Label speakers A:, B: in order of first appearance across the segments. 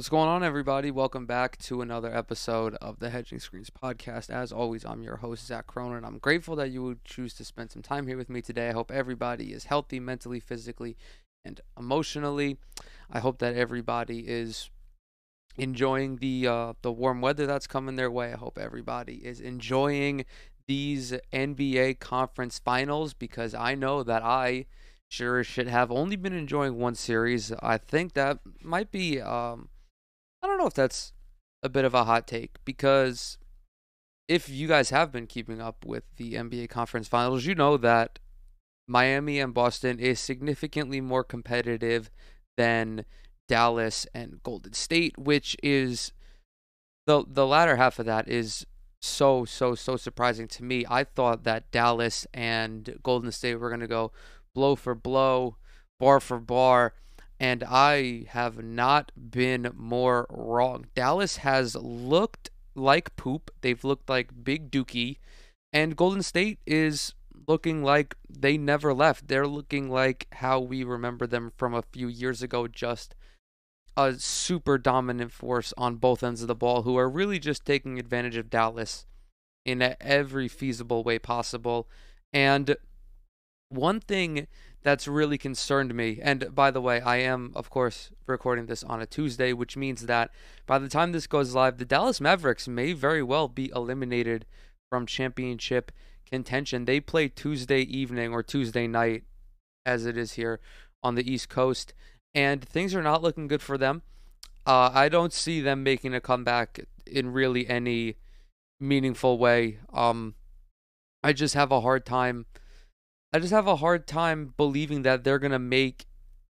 A: What's going on, everybody? Welcome back to another episode of the Hedging Screens podcast. As always, I'm your host, Zach Cronin. I'm grateful that you would choose to spend some time here with me today. I hope everybody is healthy mentally, physically, and emotionally. I hope that everybody is enjoying the uh, the warm weather that's coming their way. I hope everybody is enjoying these NBA conference finals because I know that I sure shit have only been enjoying one series. I think that might be um, I don't know if that's a bit of a hot take because if you guys have been keeping up with the NBA Conference Finals, you know that Miami and Boston is significantly more competitive than Dallas and Golden State, which is the the latter half of that is so so so surprising to me. I thought that Dallas and Golden State were going to go blow for blow, bar for bar and I have not been more wrong. Dallas has looked like poop. They've looked like big dookie, and Golden State is looking like they never left. They're looking like how we remember them from a few years ago, just a super dominant force on both ends of the ball who are really just taking advantage of Dallas in every feasible way possible. And one thing that's really concerned me. And by the way, I am, of course, recording this on a Tuesday, which means that by the time this goes live, the Dallas Mavericks may very well be eliminated from championship contention. They play Tuesday evening or Tuesday night, as it is here on the East Coast, and things are not looking good for them. Uh, I don't see them making a comeback in really any meaningful way. Um, I just have a hard time I just have a hard time believing that they're going to make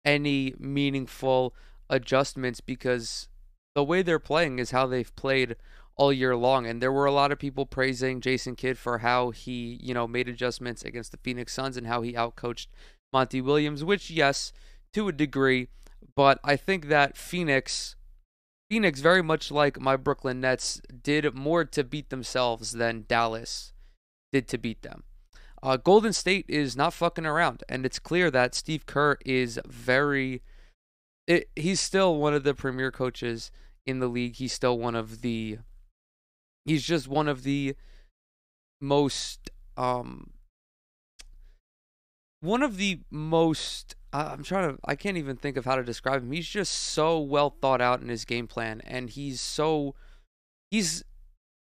A: any meaningful adjustments because the way they're playing is how they've played all year long. And there were a lot of people praising Jason Kidd for how he, you know, made adjustments against the Phoenix Suns and how he outcoached Monty Williams, which, yes, to a degree. But I think that Phoenix, Phoenix, very much like my Brooklyn Nets, did more to beat themselves than Dallas did to beat them. Uh, Golden State is not fucking around, and it's clear that Steve Kerr is very. It, he's still one of the premier coaches in the league. He's still one of the. He's just one of the most. Um, one of the most. I'm trying to. I can't even think of how to describe him. He's just so well thought out in his game plan, and he's so. He's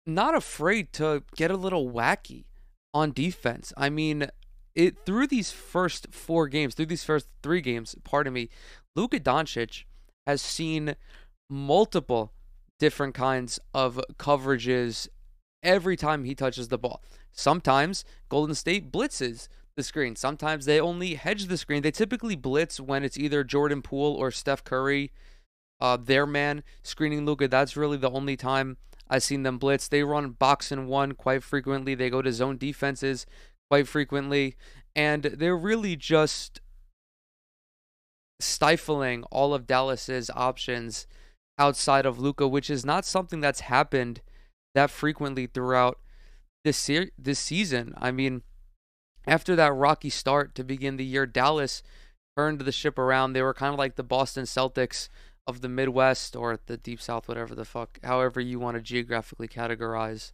A: not afraid to get a little wacky on defense. I mean, it through these first four games, through these first three games, pardon me, Luka Doncic has seen multiple different kinds of coverages every time he touches the ball. Sometimes Golden State blitzes the screen. Sometimes they only hedge the screen. They typically blitz when it's either Jordan Poole or Steph Curry, uh, their man screening Luka. That's really the only time I've seen them blitz. They run box and one quite frequently. They go to zone defenses quite frequently. And they're really just stifling all of Dallas's options outside of Luka, which is not something that's happened that frequently throughout this this season. I mean, after that rocky start to begin the year, Dallas turned the ship around. They were kind of like the Boston Celtics of the Midwest or the Deep South, whatever the fuck, however you want to geographically categorize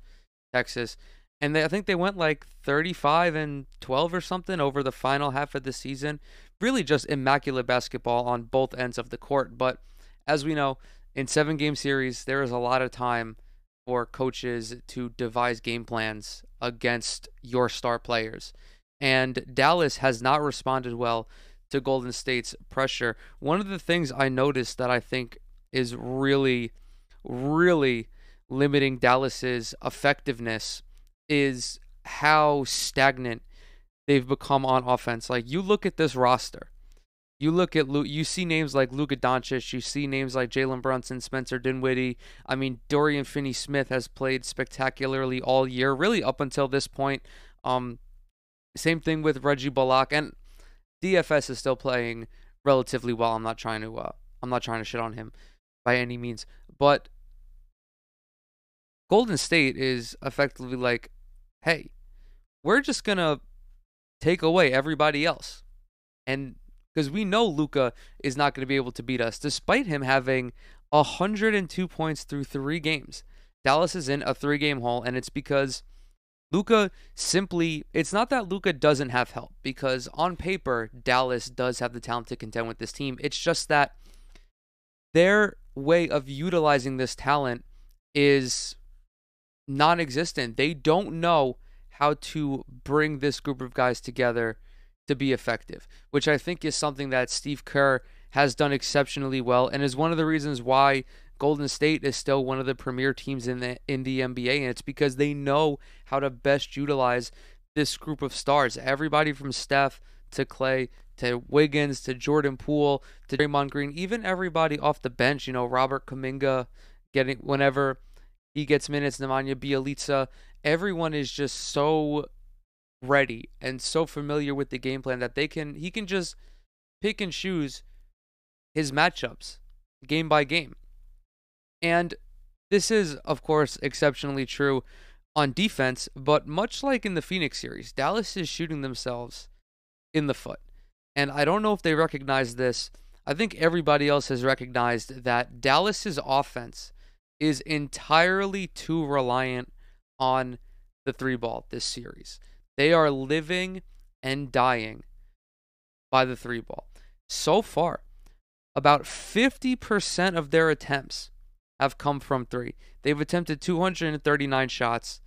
A: Texas. And they, I think they went like 35 and 12 or something over the final half of the season. Really just immaculate basketball on both ends of the court. But as we know, in seven game series, there is a lot of time for coaches to devise game plans against your star players. And Dallas has not responded well to Golden State's pressure. One of the things I noticed that I think is really, really limiting Dallas's effectiveness is how stagnant they've become on offense. Like you look at this roster, you look at you see names like Luka Doncic, you see names like Jalen Brunson, Spencer Dinwiddie. I mean, Dorian Finney-Smith has played spectacularly all year, really up until this point. Um, same thing with Reggie Bullock, and DFS is still playing relatively well. I'm not trying to uh, I'm not trying to shit on him by any means, but Golden State is effectively like, hey, we're just gonna take away everybody else, and because we know Luka is not going to be able to beat us, despite him having 102 points through three games. Dallas is in a three game hole, and it's because Luka simply, it's not that Luka doesn't have help, because on paper, Dallas does have the talent to contend with this team. It's just that their way of utilizing this talent is non existent. They don't know how to bring this group of guys together to be effective, which I think is something that Steve Kerr has done exceptionally well and is one of the reasons why Golden State is still one of the premier teams in the in the NBA and it's because they know how to best utilize this group of stars. Everybody from Steph to Klay to Wiggins to Jordan Poole to Draymond Green, even everybody off the bench, you know, Robert Kuminga getting whenever he gets minutes, Nemanja Bjelica, everyone is just so ready and so familiar with the game plan that they can he can just pick and choose his matchups game by game. And this is of course exceptionally true on defense, but much like in the Phoenix series, Dallas is shooting themselves in the foot. And I don't know if they recognize this. I think everybody else has recognized that Dallas's offense is entirely too reliant on the three ball this series. They are living and dying by the three ball. So far, about 50% of their attempts have come from three. They've attempted 239 shots,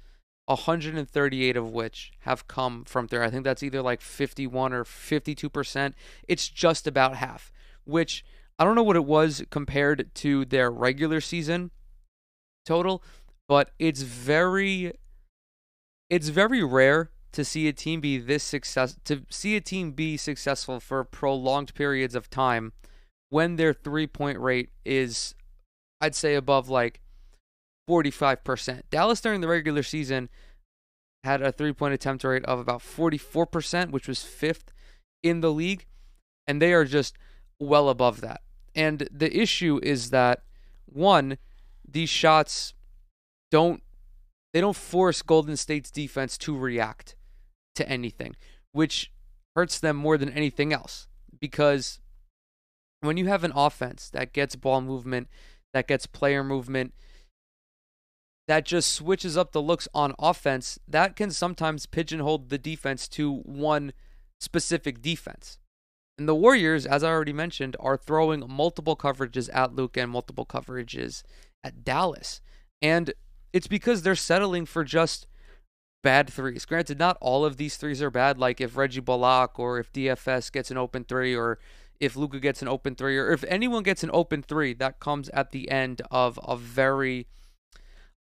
A: 138 of which have come from three. I think that's either like 51 or 52%. It's just about half, which I don't know what it was compared to their regular season total, but it's very it's very rare to see a team be this success to see a team be successful for prolonged periods of time when their three-point rate is I'd say above like 45%. Dallas during the regular season had a three-point attempt rate of about 44%, which was 5th in the league, and they are just well above that. And the issue is that one, these shots don't they don't force Golden State's defense to react to anything, which hurts them more than anything else. Because when you have an offense that gets ball movement, that gets player movement, that just switches up the looks on offense, that can sometimes pigeonhole the defense to one specific defense. And the Warriors, as I already mentioned, are throwing multiple coverages at Luka and multiple coverages at Dallas. And it's because they're settling for just bad threes. Granted, not all of these threes are bad. Like if Reggie Bullock or if DFS gets an open three or if Luka gets an open three or if anyone gets an open three, that comes at the end of a very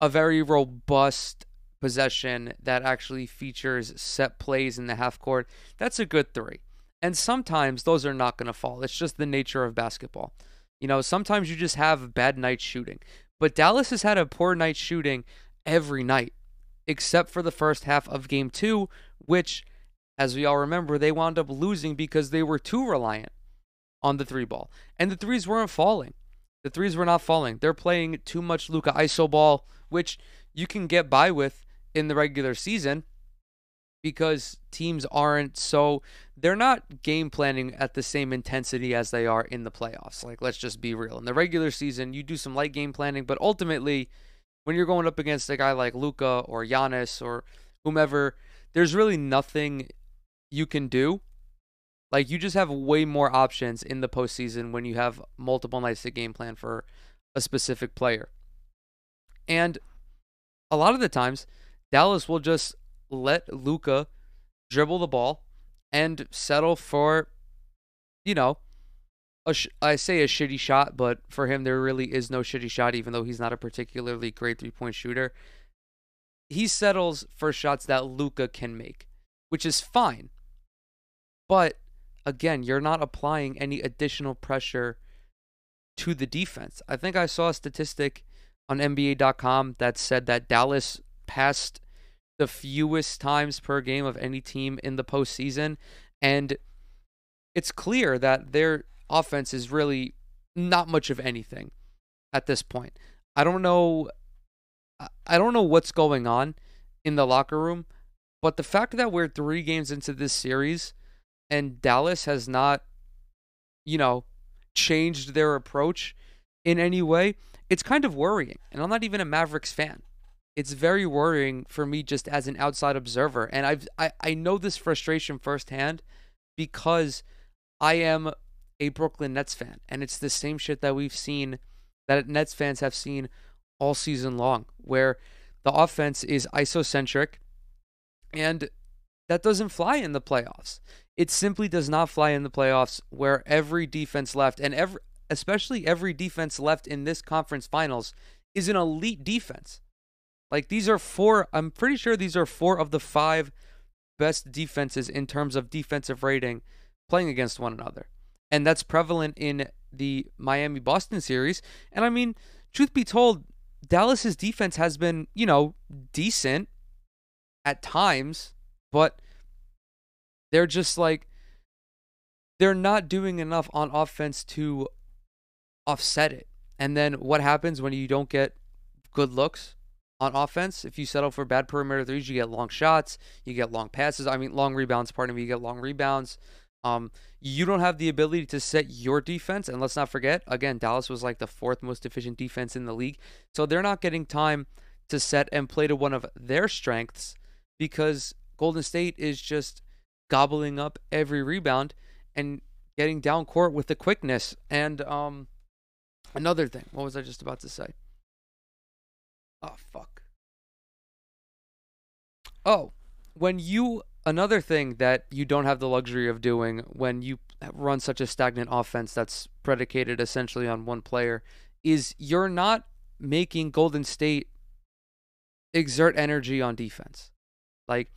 A: a very robust possession that actually features set plays in the half court. That's a good three. And sometimes those are not going to fall. It's just the nature of basketball. You know, sometimes you just have bad night shooting. But Dallas has had a poor night shooting every night, except for the first half of game two, which, as we all remember, they wound up losing because they were too reliant on the three ball. And the threes weren't falling. The threes were not falling. They're playing too much Luka ISO ball, which you can get by with in the regular season because teams aren't so they're not game planning at the same intensity as they are in the playoffs. Like let's just be real. In the regular season, you do some light game planning, but ultimately when you're going up against a guy like Luka or Giannis or whomever, there's really nothing you can do. Like you just have way more options in the postseason when you have multiple nights to game plan for a specific player. And a lot of the times, Dallas will just let Luka dribble the ball and settle for, you know, a sh- I say a shitty shot, but for him there really is no shitty shot, even though he's not a particularly great three point shooter. He settles for shots that Luka can make, which is fine. But again, you're not applying any additional pressure to the defense. I think I saw a statistic on NBA.com that said that Dallas passed the fewest times per game of any team in the postseason. And it's clear that their offense is really not much of anything at this point. I don't know I don't know what's going on in the locker room, but the fact that we're 3 games into this series and Dallas has not you know changed their approach in any way, it's kind of worrying. And I'm not even a Mavericks fan. It's very worrying for me just as an outside observer. And I've I, I know this frustration firsthand because I am a Brooklyn Nets fan. And it's the same shit that we've seen that Nets fans have seen all season long, where the offense is isocentric and that doesn't fly in the playoffs. It simply does not fly in the playoffs where every defense left and every especially every defense left in this conference finals is an elite defense. Like these are four I'm pretty sure these are four of the five best defenses in terms of defensive rating playing against one another. And that's prevalent in the Miami Boston series. And I mean, truth be told, Dallas's defense has been, you know, decent at times, but they're just like they're not doing enough on offense to offset it. And then what happens when you don't get good looks on offense? If you settle for bad perimeter threes, you get long shots, you get long passes. I mean, long rebounds. Pardon me, you get long rebounds. Um, you don't have the ability to set your defense, and let's not forget, again, Dallas was like the fourth most efficient defense in the league, so they're not getting time to set and play to one of their strengths because Golden State is just gobbling up every rebound and getting down court with the quickness. And um, another thing, what was I just about to say? Oh fuck. Oh, when you another thing that you don't have the luxury of doing when you run such a stagnant offense that's predicated essentially on one player is you're not making Golden State exert energy on defense. Like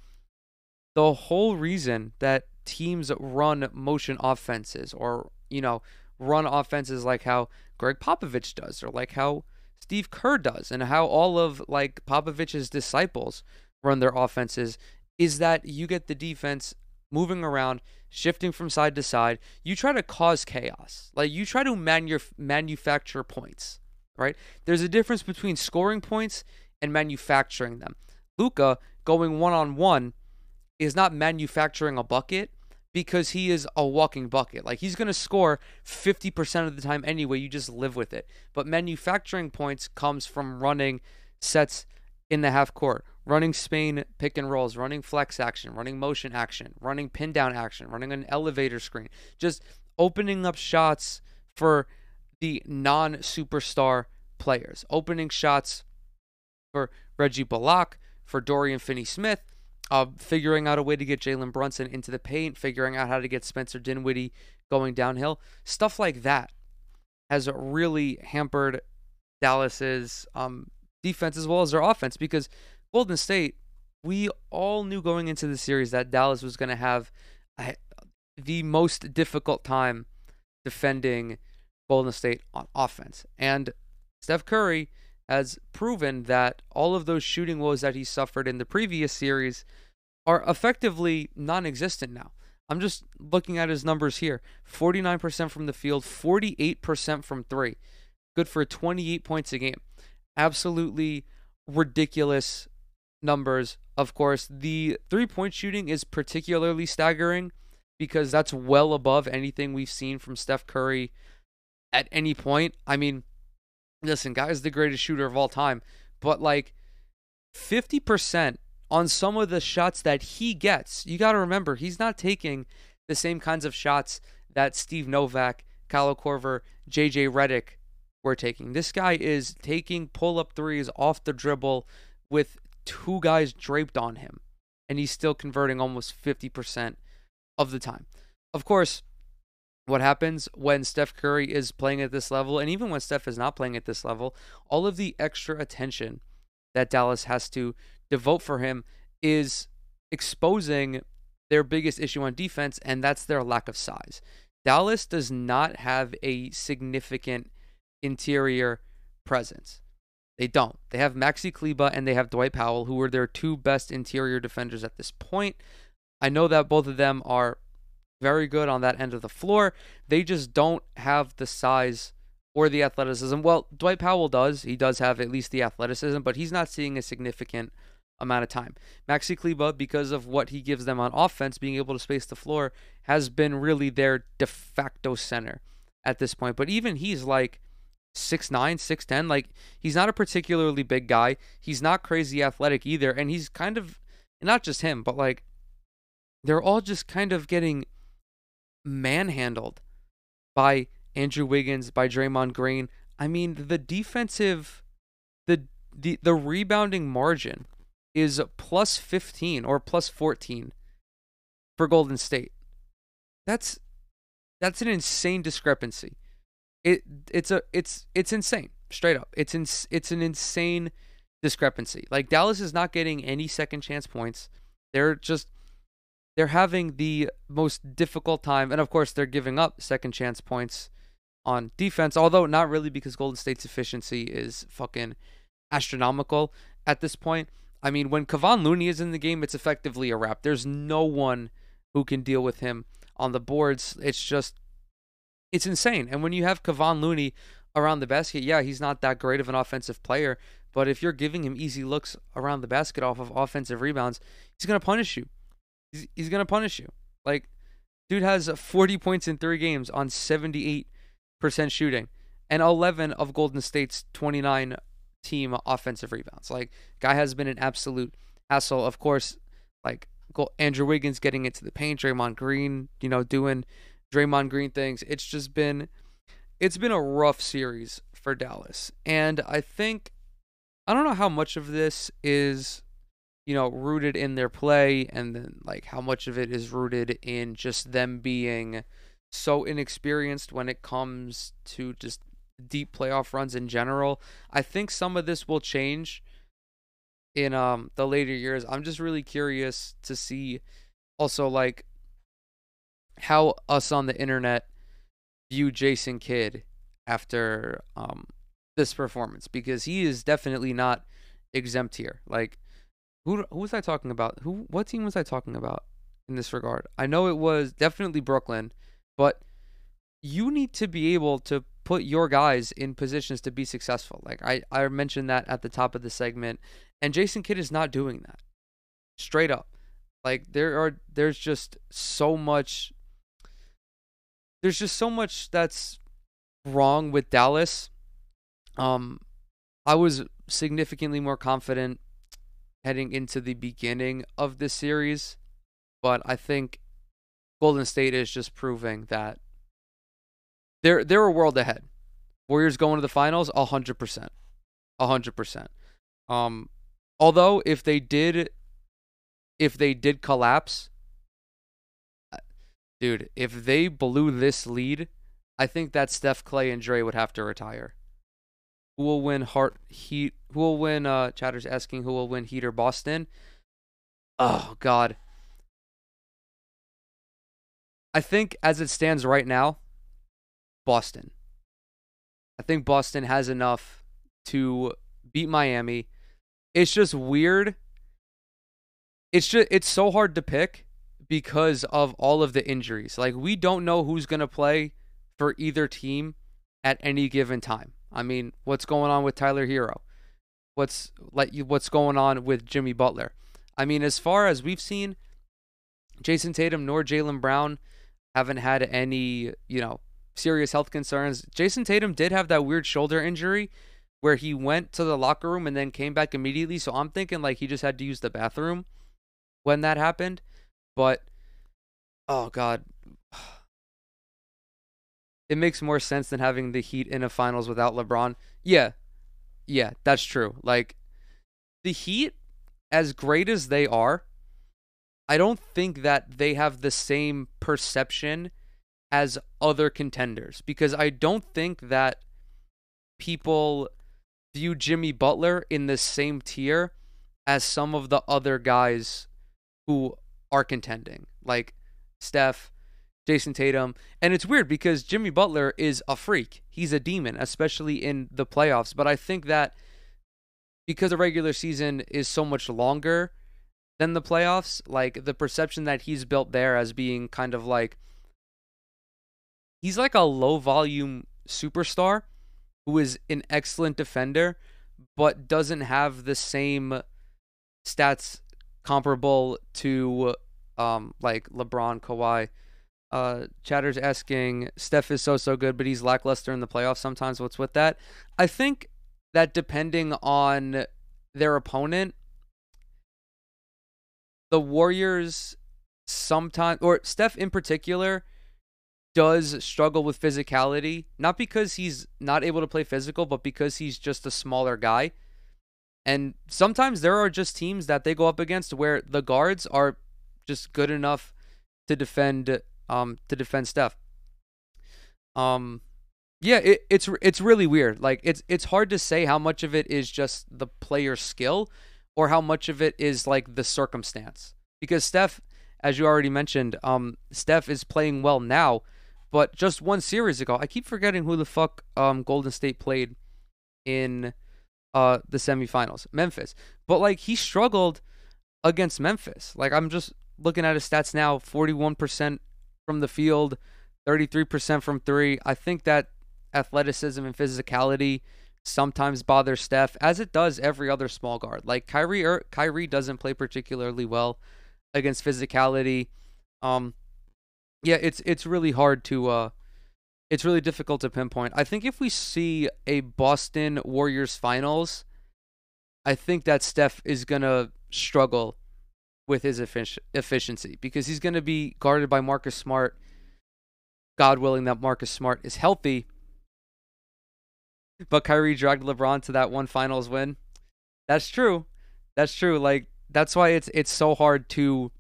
A: the whole reason that teams run motion offenses or, you know, run offenses like how Gregg Popovich does or like how Steve Kerr does and how all of like Popovich's disciples run their offenses is that you get the defense moving around, shifting from side to side. You try to cause chaos. Like you try to manu- manufacture points, right? There's a difference between scoring points and manufacturing them. Luka going one on one is not manufacturing a bucket because he is a walking bucket. Like he's going to score 50% of the time anyway. You just live with it. But manufacturing points comes from running sets in the half court, running Spain pick and rolls, running flex action, running motion action, running pin down action, running an elevator screen, just opening up shots for the non superstar players, opening shots for Reggie Bullock, for Dorian Finney Smith, uh, figuring out a way to get Jalen Brunson into the paint, figuring out how to get Spencer Dinwiddie going downhill. Stuff like that has really hampered Dallas's um, defense as well as their offense because Golden State, we all knew going into the series that Dallas was going to have the most difficult time defending Golden State on offense. And Steph Curry has proven that all of those shooting woes that he suffered in the previous series are effectively non existent now. I'm just looking at his numbers here 49% from the field, 48% from three. Good for 28 points a game absolutely ridiculous numbers. Of course, the three point shooting is particularly staggering because that's well above anything we've seen from Steph Curry at any point. I mean, listen, guy's the greatest shooter of all time, but like 50% on some of the shots that he gets, you got to remember, he's not taking the same kinds of shots that Steve Novak, Kyle Korver, JJ Redick we're taking. This guy is taking pull up threes off the dribble with two guys draped on him, and he's still converting almost 50% of the time. Of course, what happens when Steph Curry is playing at this level, and even when Steph is not playing at this level, all of the extra attention that Dallas has to devote for him is exposing their biggest issue on defense, and that's their lack of size. Dallas does not have a significant interior presence. They don't. They have Maxi Kleber and they have Dwight Powell, who are their two best interior defenders at this point. I know that both of them are very good on that end of the floor. They just don't have the size or the athleticism. Well, Dwight Powell does. He does have at least the athleticism, but he's not seeing a significant amount of time. Maxi Kleber, because of what he gives them on offense, being able to space the floor, has been really their de facto center at this point. But even he's like 6'9, 6'10. Like, he's not a particularly big guy. He's not crazy athletic either. And he's kind of, not just him, but like, they're all just kind of getting manhandled by Andrew Wiggins, by Draymond Green. I mean, the defensive, the the the rebounding margin is plus 15 or plus 14 for Golden State. That's that's an insane discrepancy. It it's a it's it's insane. Straight up. It's in, it's an insane discrepancy. Like Dallas is not getting any second chance points. They're just they're having the most difficult time and of course they're giving up second chance points on defense, although not really because Golden State's efficiency is fucking astronomical at this point. I mean, when Kevon Looney is in the game, it's effectively a wrap. There's no one who can deal with him on the boards. It's just, it's insane. And when you have Kevon Looney around the basket, yeah, he's not that great of an offensive player, but if you're giving him easy looks around the basket off of offensive rebounds, he's going to punish you. He's, he's to punish you. Like, dude has 40 points in three games on 78% shooting and 11 of Golden State's 29 team offensive rebounds. Like, guy has been an absolute hassle. Of course, like Andrew Wiggins getting into the paint, Draymond Green, you know, doing Draymond Green things. It's just been, it's been a rough series for Dallas, and I think, I don't know how much of this is, you know, rooted in their play, and then like how much of it is rooted in just them being so inexperienced when it comes to just deep playoff runs in general. I think some of this will change in um the later years. I'm just really curious to see also like how us on the internet view Jason Kidd after um this performance because he is definitely not exempt here. Like who who was I talking about? Who what team was I talking about in this regard? I know it was definitely Brooklyn, but you need to be able to put your guys in positions to be successful. Like I, I mentioned that at the top of the segment, and Jason Kidd is not doing that. Straight up. Like there are there's just so much there's just so much that's wrong with Dallas. Um I was significantly more confident heading into the beginning of this series, but I think Golden State is just proving that they're they're a world ahead. Warriors going to the finals, hundred percent, hundred percent. Um, although if they did, if they did collapse, uh, dude, if they blew this lead, I think that Steph Klay and Dre would have to retire. Who will win Heart Heat? Who will win? Uh, Chatter's asking who will win Heat or Boston. Oh God. I think as it stands right now, Boston. I think Boston has enough to beat Miami. It's just weird. It's just it's so hard to pick because of all of the injuries. Like we don't know who's going to play for either team at any given time. I mean, what's going on with Tyler Herro? What's like what's going on with Jimmy Butler? I mean, as far as we've seen, Jayson Tatum nor Jaylen Brown haven't had any, you know, serious health concerns. Jayson Tatum did have that weird shoulder injury where he went to the locker room and then came back immediately. So I'm thinking like he just had to use the bathroom when that happened. But oh god. It makes more sense than having the Heat in a finals without LeBron. Yeah. Yeah, that's true. Like the Heat as great as they are, I don't think that they have the same perception as other contenders because I don't think that people view Jimmy Butler in the same tier as some of the other guys who are contending, like Steph, Jayson Tatum. And it's weird because Jimmy Butler is a freak. He's a demon, especially in the playoffs. But I think that because the regular season is so much longer than the playoffs, like the perception that he's built there as being kind of like he's like a low volume superstar who is an excellent defender, but doesn't have the same stats comparable to um like LeBron, Kawhi, Uh, Chatter's asking, Steph is so so good, but he's lackluster in the playoffs sometimes. What's with that? I think that depending on their opponent, the Warriors sometimes, or Steph in particular, does struggle with physicality, not because he's not able to play physical, but because he's just a smaller guy. And sometimes there are just teams that they go up against where the guards are just good enough to defend um to defend Steph. Um yeah, it, it's it's really weird. Like it's it's hard to say how much of it is just the player skill or how much of it is like the circumstance. Because Steph, as you already mentioned, um Steph is playing well now, but just one series ago, I keep forgetting who the fuck um Golden State played in uh the semifinals. Memphis. But like he struggled against Memphis. Like I'm just looking at his stats now, 41% from the field, 33% from 3. I think that athleticism and physicality sometimes bothers Steph as it does every other small guard. Like Kyrie er, Kyrie doesn't play particularly well against physicality. Um yeah, it's it's really hard to uh it's really difficult to pinpoint. I think if we see a Boston Warriors finals, I think that Steph is to struggle with his efficiency because he's going to be guarded by Marcus Smart. God willing that Marcus Smart is healthy. But Kyrie dragged LeBron to that one finals win. That's true. That's true. Like that's why it's it's so hard to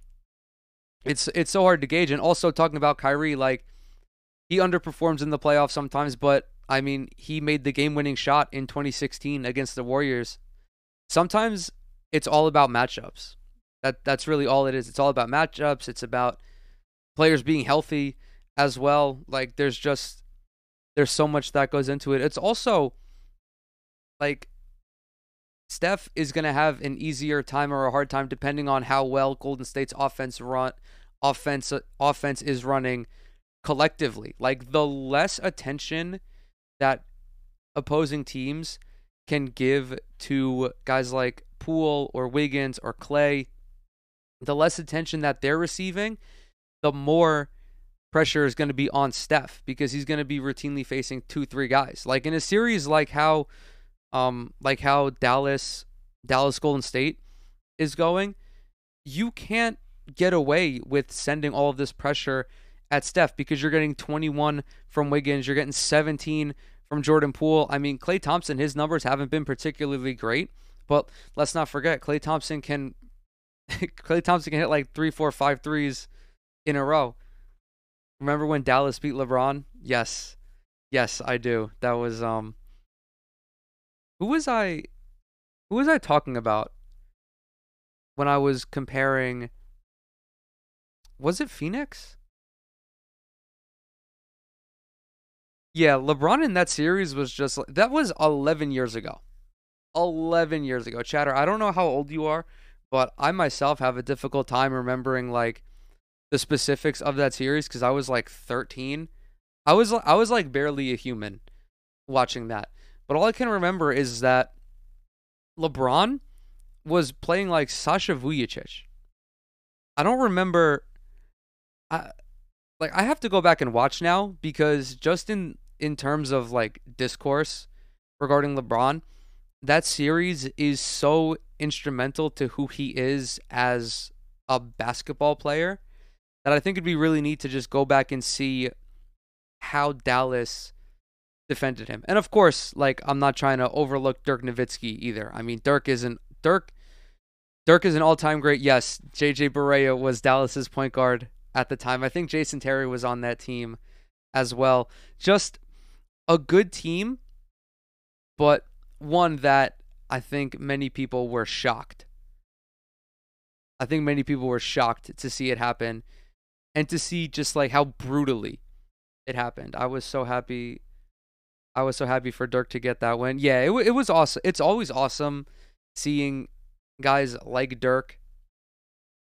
A: it's it's so hard to gauge. And also talking about Kyrie, like he underperforms in the playoffs sometimes, but I mean he made the game winning shot in 2016 against the Warriors. Sometimes it's all about matchups. That that's really all it is. It's all about matchups. It's about players being healthy as well. Like there's just there's so much that goes into it. It's also like Steph is going to have an easier time or a hard time depending on how well Golden State's offense run offense offense is running collectively. Like the less attention that opposing teams can give to guys like Poole or Wiggins or Klay, the less attention that they're receiving, the more pressure is going to be on Steph because he's going to be routinely facing two, three guys. Like in a series like how um, like how Dallas, Dallas Golden State is going, you can't get away with sending all of this pressure at Steph because you're getting 21 from Wiggins, you're getting 17 from Jordan Poole. I mean, Klay Thompson, his numbers haven't been particularly great, but let's not forget Klay Thompson can Klay Thompson can hit like three, four, five threes in a row. Remember when Dallas beat LeBron? Yes. Yes, I do. That was um who was I who was I talking about when I was comparing was it Phoenix? Yeah, LeBron in that series was just that was 11 years ago. 11 years ago. Chatter, I don't know how old you are, but I myself have a difficult time remembering like the specifics of that series cuz I was like 13. I was I was like barely a human watching that. But all I can remember is that LeBron was playing like Sasha Vujacic. I don't remember. I like I have to go back and watch now because just in in terms of like discourse regarding LeBron, that series is so instrumental to who he is as a basketball player that I think it'd be really neat to just go back and see how Dallas defended him. And of course, like I'm not trying to overlook Dirk Nowitzki either. I mean, Dirk isn't Dirk. Dirk is an all-time great. Yes, JJ Barea was Dallas's point guard at the time. I think Jason Terry was on that team as well. Just a good team, but one that I think many people were shocked. I think many people were shocked to see it happen and to see just like how brutally it happened. I was so happy I was so happy for Dirk to get that win. Yeah, it, it was awesome. It's always awesome seeing guys like Dirk,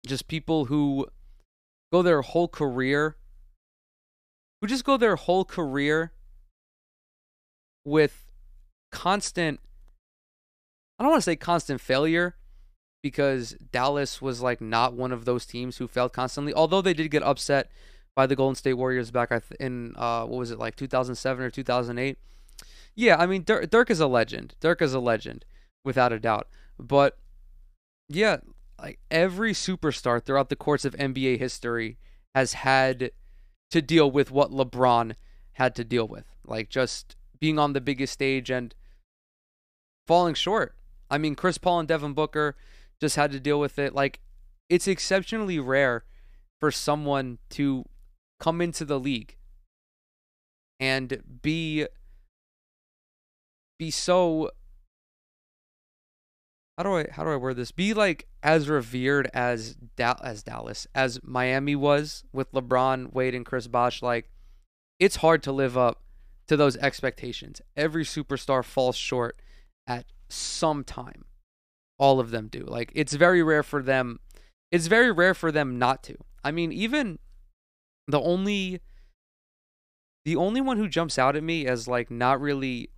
A: just people who go their whole career, who just go their whole career with constant, I don't want to say constant failure because Dallas was like not one of those teams who failed constantly, although they did get upset by the Golden State Warriors back in uh, what was it like 2007 or 2008. Yeah, I mean Dirk, Dirk is a legend. Dirk is a legend without a doubt. But yeah, like every superstar throughout the course of NBA history has had to deal with what LeBron had to deal with. Like just being on the biggest stage and falling short. I mean, Chris Paul and Devin Booker just had to deal with it. Like it's exceptionally rare for someone to come into the league and be be so how do I how do I word this? Be like as revered as da- as Dallas as Miami was with LeBron, Wade, and Chris Bosh. Like it's hard to live up to those expectations. Every superstar falls short at some time. All of them do. Like it's very rare for them. It's very rare for them not to. I mean, even the only the only one who jumps out at me as like not really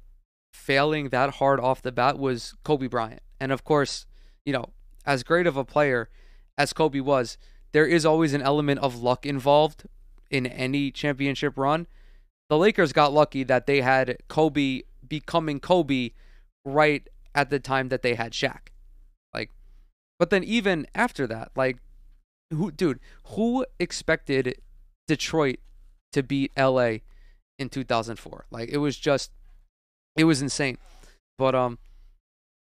A: failing that hard off the bat was Kobe Bryant. And of course, you know, as great of a player as Kobe was, there is always an element of luck involved in any championship run. The Lakers got lucky that they had Kobe becoming Kobe right at the time that they had Shaq. Like, but then even after that, like, who, dude, who expected Detroit to beat LA in 2004? Like, it was just, it was insane. But um,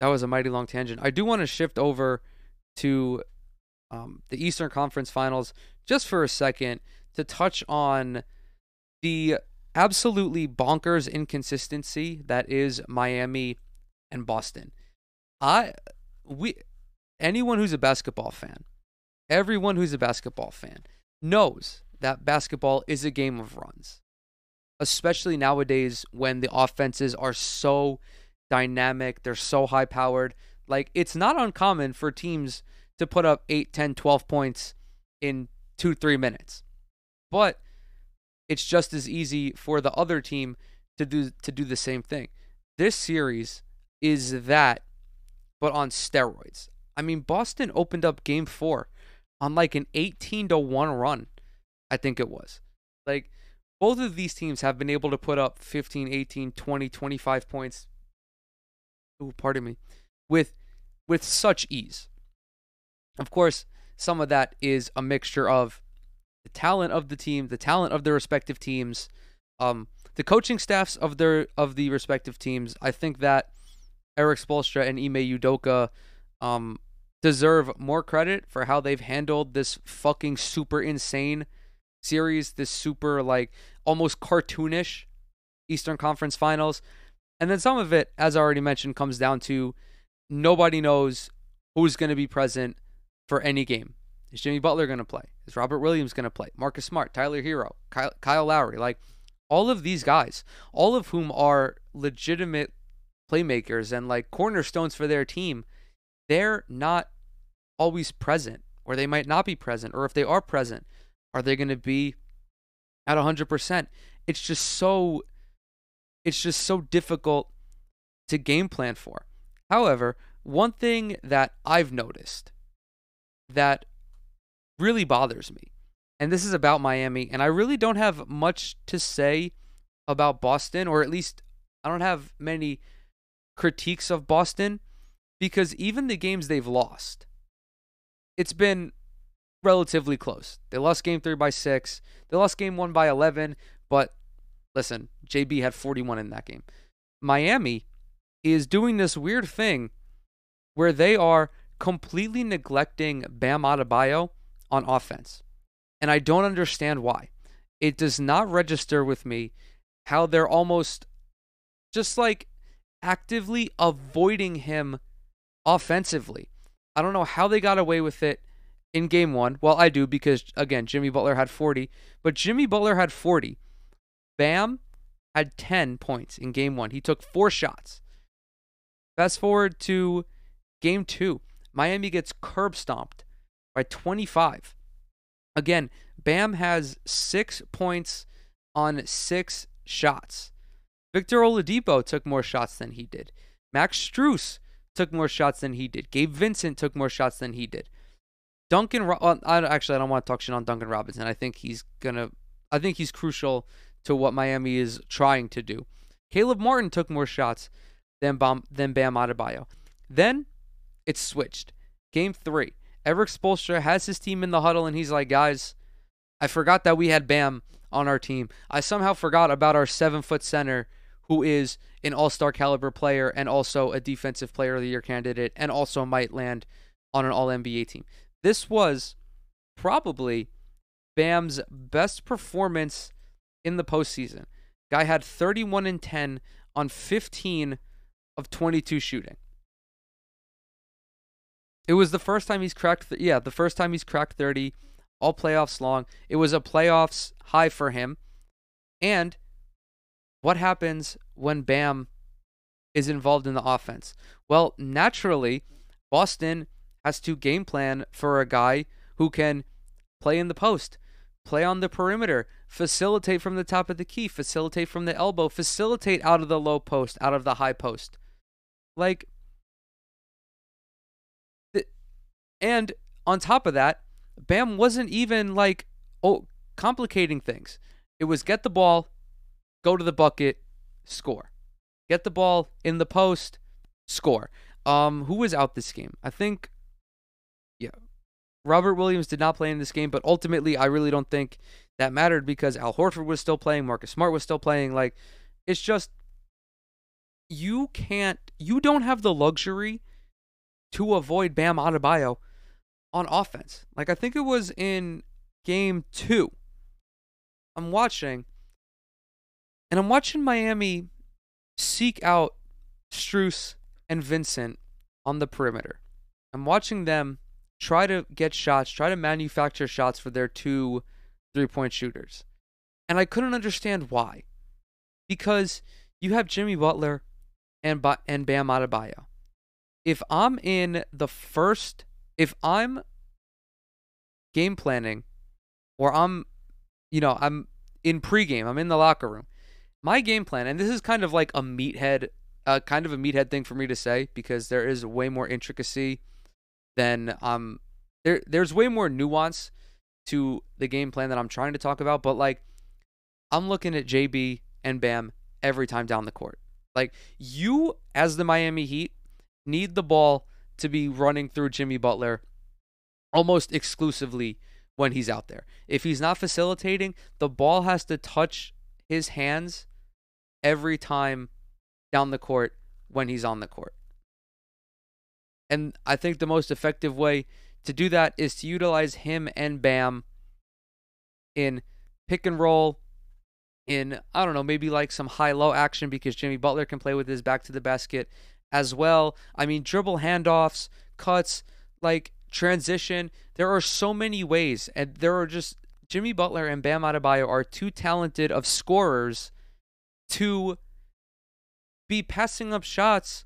A: that was a mighty long tangent. I do want to shift over to um, the Eastern Conference Finals just for a second to touch on the absolutely bonkers inconsistency that is Miami and Boston. I we anyone who's a basketball fan, everyone who's a basketball fan knows that basketball is a game of runs. Especially nowadays when the offenses are so dynamic. They're so high powered. Like it's not uncommon for teams to put up 8, 10, 12 points in 2 3 minutes. But it's just as easy for the other team to do to do the same thing. This series is that but on steroids. I mean Boston opened up game 4 on like an 18 to 1 run. I think it was. Like both of these teams have been able to put up 15, 18, 20, 25 points ooh, pardon me, with with such ease. Of course, some of that is a mixture of the talent of the team, the talent of their respective teams, um, the coaching staffs of their of the respective teams. I think that Erik Spoelstra and Ime Udoka um, deserve more credit for how they've handled this fucking super insane series, this super like almost cartoonish Eastern Conference Finals. And then some of it, as I already mentioned, comes down to nobody knows who's going to be present for any game. Is Jimmy Butler going to play? Is Robert Williams going to play? Marcus Smart, Tyler Herro, Kyle, Kyle Lowry, like all of these guys, all of whom are legitimate playmakers and like cornerstones for their team, they're not always present, or they might not be present, or if they are present, are they going to be at 100%? It's just so it's just so difficult to game plan for. However, one thing that I've noticed that really bothers me, and this is about Miami, and I really don't have much to say about Boston, or at least I don't have many critiques of Boston because even the games they've lost, it's been relatively close. They lost game three by six, they lost game one by 11, but Listen, JB had 41 in that game. Miami is doing this weird thing where they are completely neglecting Bam Adebayo on offense. And I don't understand why. It does not register with me how they're almost just like actively avoiding him offensively. I don't know how they got away with it in game one. Well, I do because, again, Jimmy Butler had 40, but Jimmy Butler had 40 Bam had 10 points in game one. He took four shots. Fast forward to game two. Miami gets curb stomped by 25. Again, Bam has six points on six shots. Victor Oladipo took more shots than he did. Max Strus took more shots than he did. Gabe Vincent took more shots than he did. Duncan, well, uh, I actually I don't want to talk shit on Duncan Robinson. I think he's gonna, I think he's crucial to what Miami is trying to do. Caleb Martin took more shots than Bam, than Bam Adebayo. Then it's switched. Game three, Erik Spoelstra has his team in the huddle, and he's like, guys, I forgot that we had Bam on our team. I somehow forgot about our seven foot center who is an all star caliber player and also a defensive player of the year candidate and also might land on an all NBA team. This was probably Bam's best performance in the postseason. Guy had 31 and 10 on 15 of 22 shooting. It was the first time he's cracked, th- yeah, the first time he's cracked 30 all playoffs long. It was a playoffs high for him. And what happens when Bam is involved in the offense? Well, naturally, Boston has to game plan for a guy who can play in the post, play on the perimeter, facilitate from the top of the key, facilitate from the elbow, facilitate out of the low post, out of the high post. Like, and on top of that, Bam wasn't even like oh complicating things. It was get the ball, go to the bucket, score. Get the ball in the post, score. Um, who was out this game? I think, yeah, Robert Williams did not play in this game, but ultimately, I really don't think that mattered because Al Horford was still playing, Marcus Smart was still playing. Like, it's just you can't, you don't have the luxury to avoid Bam Adebayo on offense. Like, I think it was in game two. I'm watching, and I'm watching Miami seek out Strus and Vincent on the perimeter. I'm watching them try to get shots, try to manufacture shots for their two three point shooters. And I couldn't understand why. Because you have Jimmy Butler and, ba- and Bam Adebayo. If I'm in the first, if I'm game planning or I'm, you know, I'm in pregame, I'm in the locker room, my game plan, and this is kind of like a meathead, uh, kind of a meathead thing for me to say because there is way more intricacy than um there. There's way more nuance to the game plan that I'm trying to talk about, but like I'm looking at JB and Bam every time down the court. Like you, as the Miami Heat, need the ball to be running through Jimmy Butler almost exclusively when he's out there. If he's not facilitating, the ball has to touch his hands every time down the court when he's on the court. And I think the most effective way to do that is to utilize him and Bam in pick and roll, in, I don't know, maybe like some high low action because Jimmy Butler can play with his back to the basket as well. I mean, dribble handoffs, cuts, like transition. There are so many ways, and there are just Jimmy Butler and Bam Adebayo are too talented of scorers to be passing up shots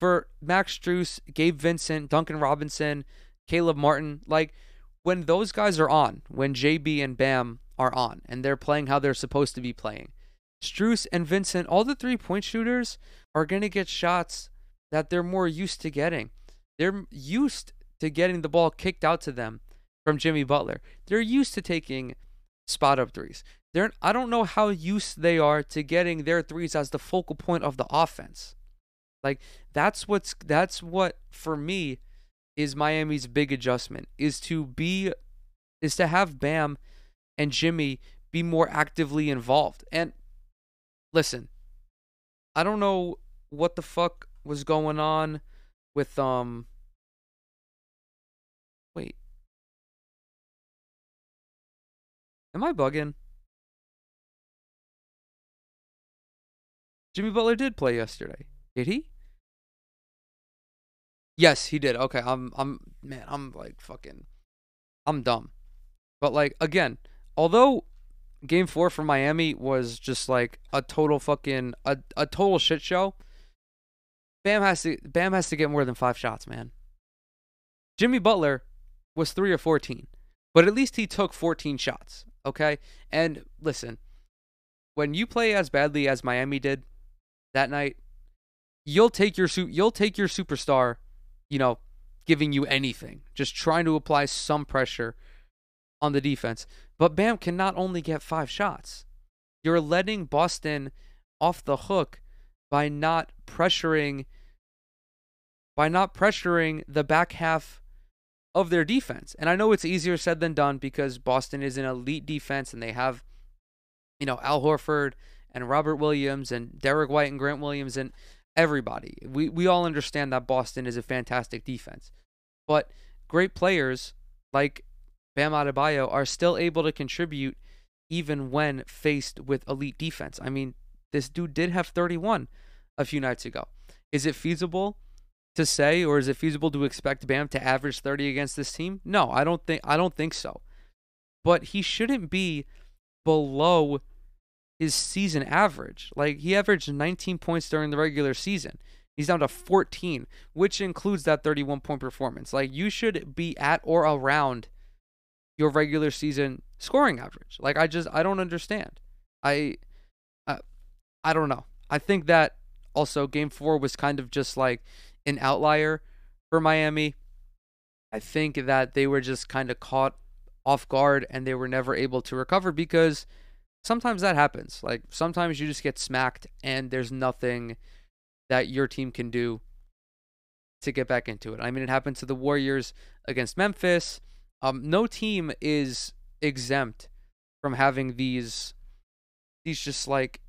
A: for Max Strus, Gabe Vincent, Duncan Robinson, Caleb Martin. Like when those guys are on, when JB and Bam are on, and they're playing how they're supposed to be playing, Strus and Vincent, all the three point shooters are going to get shots that they're more used to getting. They're used to getting the ball kicked out to them from Jimmy Butler. They're used to taking spot up threes. They're I don't know how used they are to getting their threes as the focal point of the offense. Like that's what's that's what for me is Miami's big adjustment is to be is to have Bam and Jimmy be more actively involved. And listen, I don't know what the fuck was going on with um Am I bugging? Jimmy Butler did play yesterday. Did he? Yes, he did. Okay, I'm I'm man, I'm like fucking I'm dumb. But like again, although game 4 for Miami was just like a total fucking a, a total shit show, Bam has to Bam has to get more than 5 shots, man. Jimmy Butler was 3 or 14, but at least he took 14 shots, okay? And listen, when you play as badly as Miami did, that night, you'll take your you'll take your superstar, you know, giving you anything, just trying to apply some pressure on the defense. But Bam can not only get five shots, you're letting Boston off the hook by not pressuring by not pressuring the back half of their defense. And I know it's easier said than done because Boston is an elite defense and they have, you know, Al Horford and Robert Williams and Derek White and Grant Williams and everybody. We we all understand that Boston is a fantastic defense. But great players like Bam Adebayo are still able to contribute even when faced with elite defense. I mean, this dude did have 31 a few nights ago. Is it feasible to say or is it feasible to expect Bam to average 30 against this team? No, I don't think I don't think so. But he shouldn't be below his season average. Like he averaged 19 points during the regular season. He's down to 14, which includes that 31 point performance. Like you should be at or around your regular season scoring average. Like I just I don't understand. I I, I don't know. I think that also game 4 was kind of just like an outlier for Miami. I think that they were just kind of caught off guard and they were never able to recover because sometimes that happens. Like sometimes you just get smacked and there's nothing that your team can do to get back into it. I mean, it happened to the Warriors against Memphis. Um, no team is exempt from having these these just like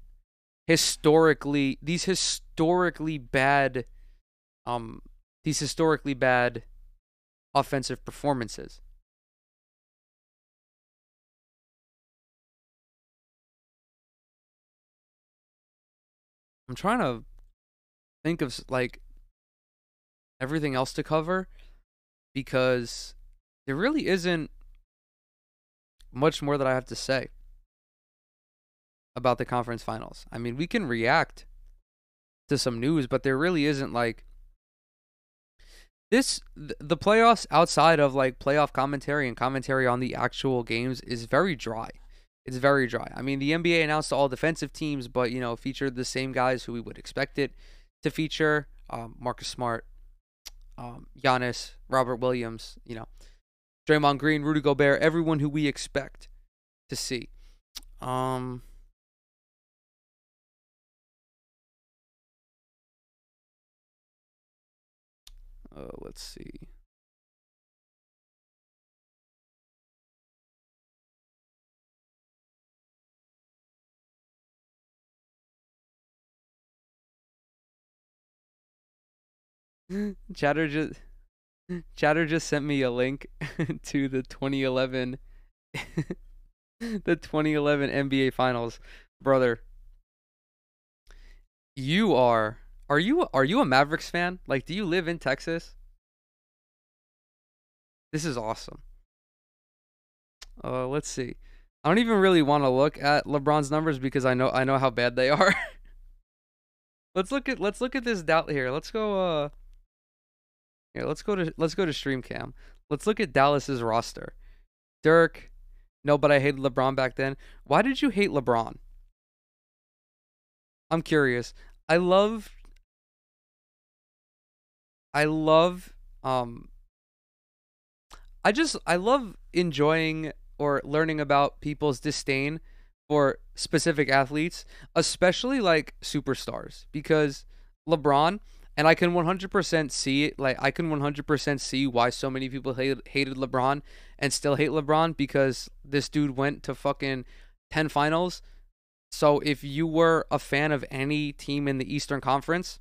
A: historically these historically bad um these historically bad offensive performances. I'm trying to think of like everything else to cover because there really isn't much more that I have to say about the conference finals. I mean, we can react to some news, but there really isn't like this the playoffs outside of like playoff commentary and commentary on the actual games is very dry. It's very dry. I mean, the NBA announced all defensive teams, but you know, featured the same guys who we would expect it to feature: um, Marcus Smart, um, Giannis, Robert Williams, you know, Draymond Green, Rudy Gobert, everyone who we expect to see. Um, uh, let's see. Chatter just Chatter just sent me a link to the 2011 the 2011 NBA Finals, brother. You are are you are you a Mavericks fan? Like do you live in Texas? This is awesome. Uh let's see. I don't even really want to look at LeBron's numbers because I know I know how bad they are. let's look at let's look at this doubt here. Let's go uh let's go to let's go to StreamCam. Let's look at Dallas's roster. Dirk, no, but I hated LeBron back then. Why did you hate LeBron? I'm curious. I love I love um I just I love enjoying or learning about people's disdain for specific athletes, especially like superstars because LeBron and I can 100% see it. Like I can 100% see why so many people hated, hated LeBron and still hate LeBron because this dude went to fucking 10 finals. So if you were a fan of any team in the Eastern Conference,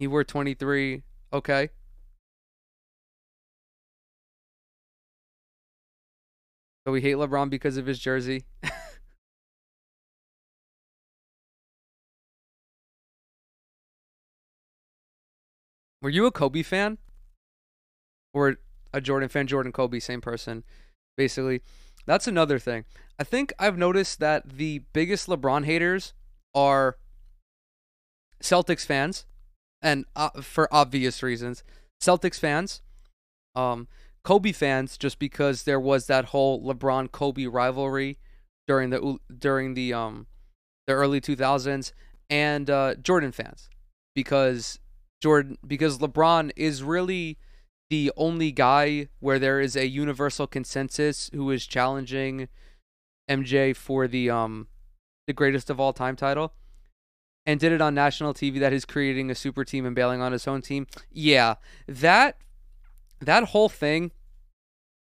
A: you were 23, okay? So we hate LeBron because of his jersey. Were you a Kobe fan? Or a Jordan fan? Jordan Kobe, same person, basically. That's another thing. I think I've noticed that the biggest LeBron haters are Celtics fans, and uh, for obvious reasons, Celtics fans, um, Kobe fans, just because there was that whole LeBron Kobe rivalry during the during the um the early 2000s, and uh, Jordan fans because Jordan because LeBron is really the only guy where there is a universal consensus who is challenging MJ for the um the greatest of all time title and did it on national TV that he's creating a super team and bailing on his own team. Yeah, that that whole thing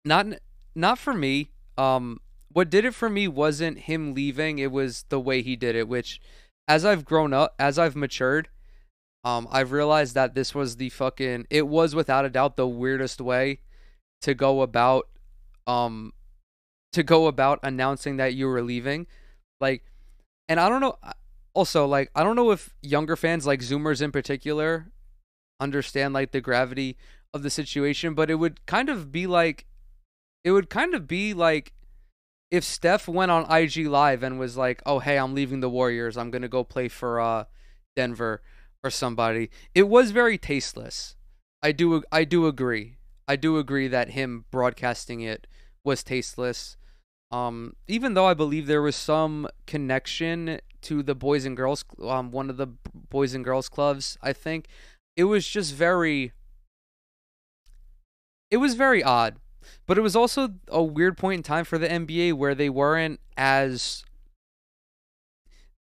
A: not not for me. Um what did it for me wasn't him leaving, it was the way he did it, which as I've grown up, as I've matured, um I've realized that this was the fucking it was without a doubt the weirdest way to go about um to go about announcing that you were leaving. Like and I don't know also like I don't know if younger fans like Zoomers in particular understand like the gravity of the situation, but it would kind of be like it would kind of be like if Steph went on IG live and was like, "Oh, hey, I'm leaving the Warriors. I'm going to go play for uh Denver or somebody." It was very tasteless. I do I do agree. I do agree that him broadcasting it was tasteless. Um, even though I believe there was some connection to the boys and girls, um, one of the boys and girls clubs, I think it was just very. It was very odd, but it was also a weird point in time for the NBA where they weren't as.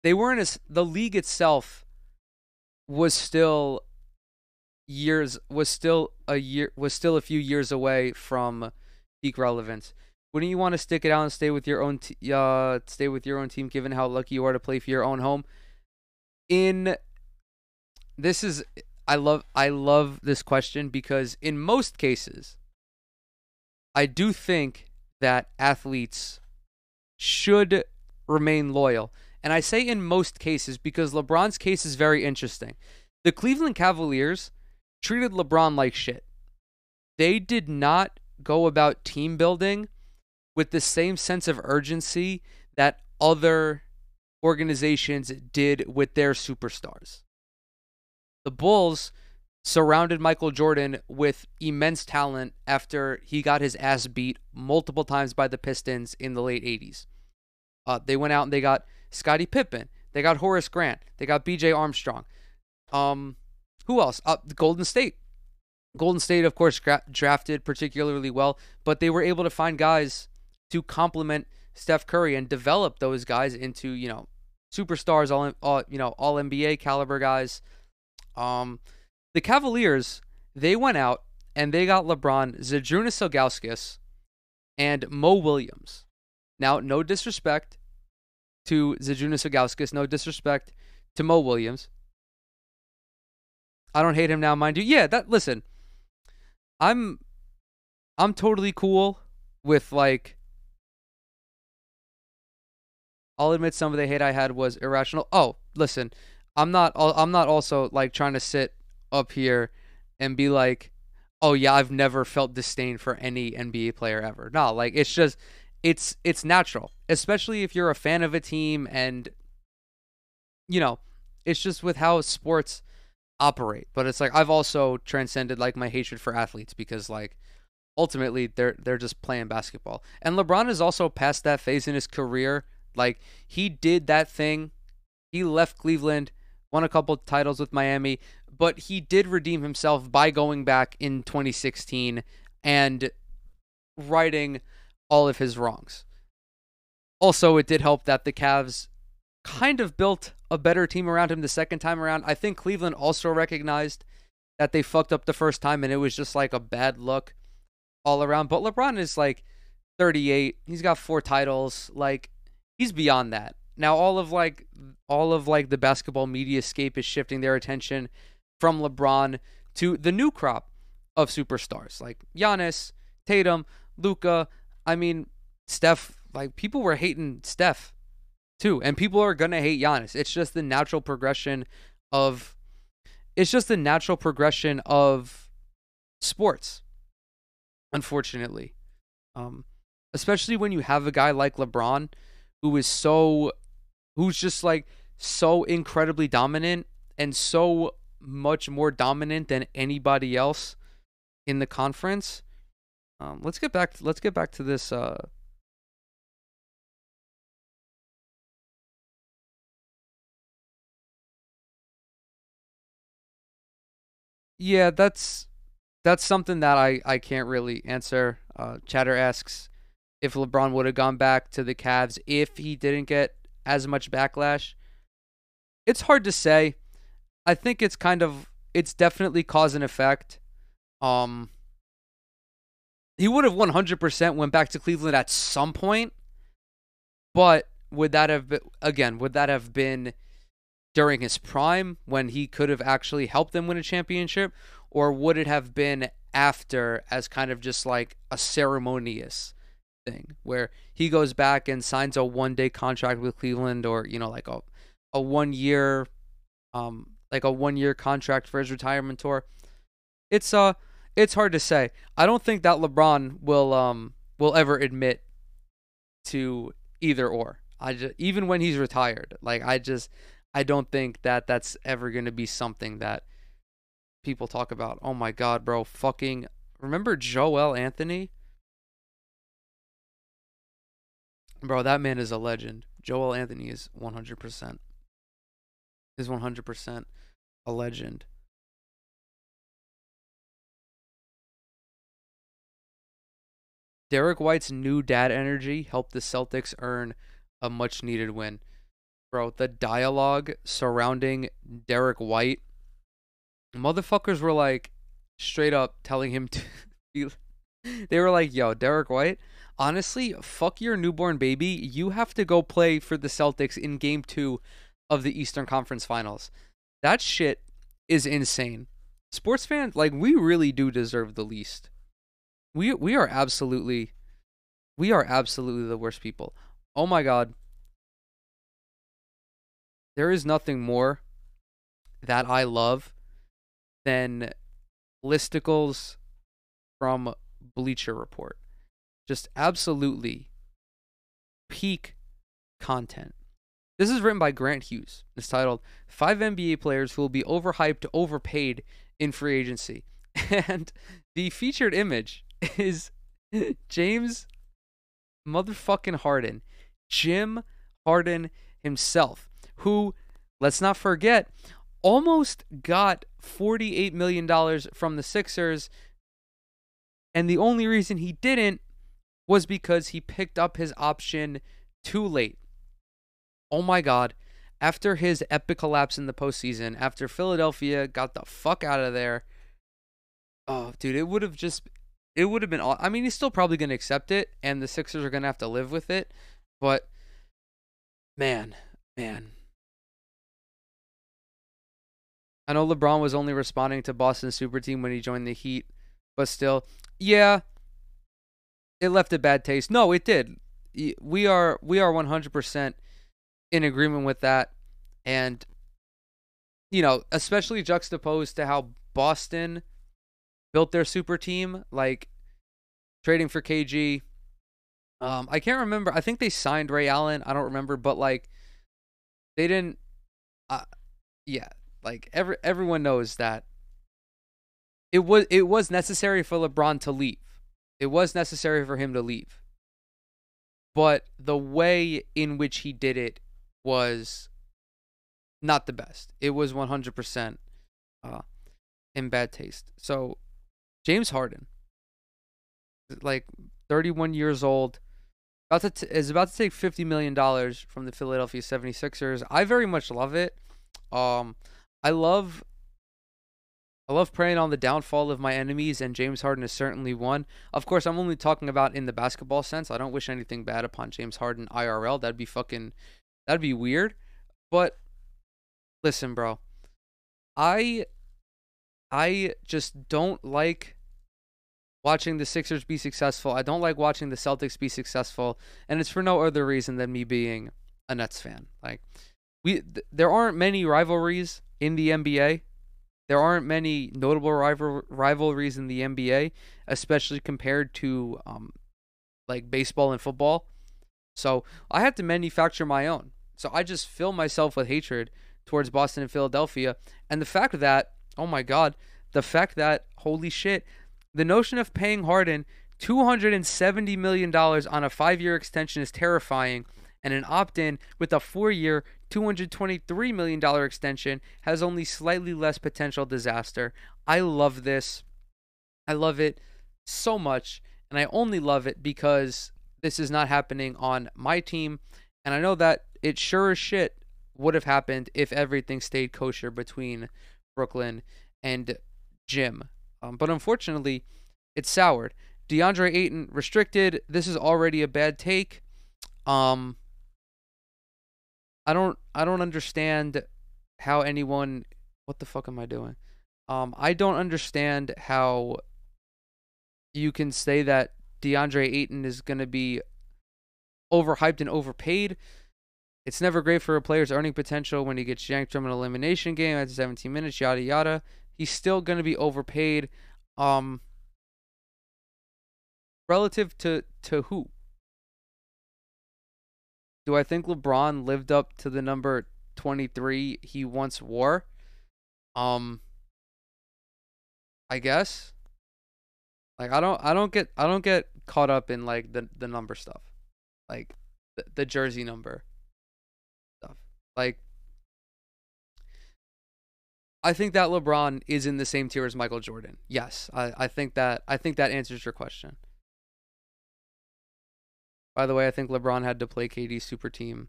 A: They weren't as the league itself was still years was still a year was still a few years away from peak relevance wouldn't you want to stick it out and stay with your own t- uh stay with your own team given how lucky you are to play for your own home in this is I love I love this question because in most cases I do think that athletes should remain loyal. And I say in most cases because LeBron's case is very interesting. The Cleveland Cavaliers treated LeBron like shit. They did not go about team building with the same sense of urgency that other organizations did with their superstars. The Bulls surrounded Michael Jordan with immense talent after he got his ass beat multiple times by the Pistons in the late 80s. Uh, they went out and they got Scottie Pippen. They got Horace Grant. They got B.J. Armstrong. Um, who else? Uh, Golden State. Golden State, of course, gra- drafted particularly well, but they were able to find guys to complement Steph Curry and develop those guys into you know superstars, all, all you know all NBA caliber guys. Um, the Cavaliers they went out and they got LeBron, Zydrunas Ilgauskas, and Mo Williams. Now, no disrespect to Zydrunas Ilgauskas, no disrespect to Mo Williams. I don't hate him now, mind you. Yeah, that listen. I'm I'm totally cool with like I'll admit some of the hate I had was irrational. Oh, listen, I'm not. I'm not also like trying to sit up here and be like, oh yeah, I've never felt disdain for any NBA player ever. No, like it's just, it's it's natural, especially if you're a fan of a team and, you know, it's just with how sports operate. But it's like I've also transcended like my hatred for athletes because like ultimately they're they're just playing basketball. And LeBron is also past that phase in his career like he did that thing. He left Cleveland, won a couple titles with Miami, but he did redeem himself by going back in 2016 and righting all of his wrongs. Also, it did help that the Cavs kind of built a better team around him the second time around. I think Cleveland also recognized that they fucked up the first time and it was just like a bad look all around. But LeBron is like 38. He's got four titles. Like he's beyond that. Now all of like all of like the basketball media scape is shifting their attention from LeBron to the new crop of superstars like Giannis, Tatum, Luka. I mean, Steph. Like people were hating Steph too, and people are gonna hate Giannis. It's just the natural progression of. It's just the natural progression of sports. Unfortunately, um, especially when you have a guy like LeBron who is so who's just like so incredibly dominant and so much more dominant than anybody else in the conference. Um, let's get back. To, let's get back to this. Uh, yeah, that's that's something that I, I can't really answer. Uh, Chatter asks if LeBron would have gone back to the Cavs if he didn't get as much backlash. It's hard to say. I think it's kind of it's definitely cause and effect. Um, he would have 100% went back to Cleveland at some point, but would that have been, again, would that have been during his prime when he could have actually helped them win a championship or would it have been after as kind of just like a ceremonious thing where he goes back and signs a one day contract with Cleveland or you know like a a one year um like a one year contract for his retirement tour. It's uh it's hard to say. I don't think that lebron will um will ever admit to either or. I just even when he's retired like i just i don't think that that's ever going to be something that people talk about. Oh my god bro fucking remember joel anthony bro that man is a legend. Joel anthony is 100% is 100% a legend. Derek White's new dad energy helped the Celtics earn a much needed win. Bro, the dialogue surrounding Derek White, motherfuckers were like straight up telling him to they were like, yo, Derek White, honestly, fuck your newborn baby. You have to go play for the Celtics in game two of the Eastern Conference Finals. That shit is insane. Sports fans, like, we really do deserve the least we we are absolutely we are absolutely the worst people. Oh my god. There is nothing more that I love than listicles from Bleacher Report. Just absolutely peak content. This is written by Grant Hughes. It's titled Five NBA Players Who Will Be Overhyped, Overpaid in Free Agency. And the featured image is James motherfucking Harden, Jim Harden himself, who, let's not forget, almost got $48 million from the Sixers. And the only reason he didn't was because he picked up his option too late. Oh my God. After his epic collapse in the postseason, after Philadelphia got the fuck out of there, oh, dude, it would have just it would have been. I mean, he's still probably going to accept it, and the Sixers are going to have to live with it. But man, man, I know LeBron was only responding to Boston's super team when he joined the Heat, but still, yeah, it left a bad taste. No, it did. We are we are 100% in agreement with that, and you know, especially juxtaposed to how Boston built their super team, like trading for KG. Um, I can't remember. I think they signed Ray Allen. I don't remember, but like they didn't. Uh, yeah, like every everyone knows that it was it was necessary for LeBron to leave. It was necessary for him to leave. But the way in which he did it was not the best. It was 100% uh, in bad taste. So James Harden, like 31 years old, about to t- is about to take 50 million dollars from the Philadelphia 76ers. I very much love it. Um, I love I love preying on the downfall of my enemies, and James Harden is certainly one. Of course, I'm only talking about in the basketball sense. I don't wish anything bad upon James Harden IRL. That'd be fucking, that'd be weird. But listen, bro, I I just don't like watching the Sixers be successful. I don't like watching the Celtics be successful, and it's for no other reason than me being a Nets fan. Like we th- there aren't many rivalries in the NBA. There aren't many notable rival rivalries in the NBA, especially compared to um like baseball and football. So, I had to manufacture my own. So, I just fill myself with hatred towards Boston and Philadelphia, and the fact that Oh my God. The fact that, holy shit, the notion of paying Harden $270 million on a five year extension is terrifying, and an opt in with a four year, $223 million extension has only slightly less potential disaster. I love this. I love it so much, and I only love it because this is not happening on my team, and I know that it sure as shit would have happened if everything stayed kosher between Brooklyn and Jim. Um, but unfortunately, it's soured. DeAndre Ayton restricted. This is already a bad take. Um, I don't I don't understand how anyone what the fuck am I doing? Um, I don't understand how you can say that DeAndre Ayton is going to be overhyped and overpaid. It's never great for a player's earning potential when he gets yanked from an elimination game after 17 minutes, yada yada. He's still going to be overpaid. Um, relative to to who? Do I think LeBron lived up to the number 23 he once wore? Um I guess. Like I don't I don't get I don't get caught up in like the the number stuff. Like the, the jersey number stuff. Like I think that LeBron is in the same tier as Michael Jordan. Yes, I, I think that I think that answers your question. By the way, I think LeBron had to play KD's super team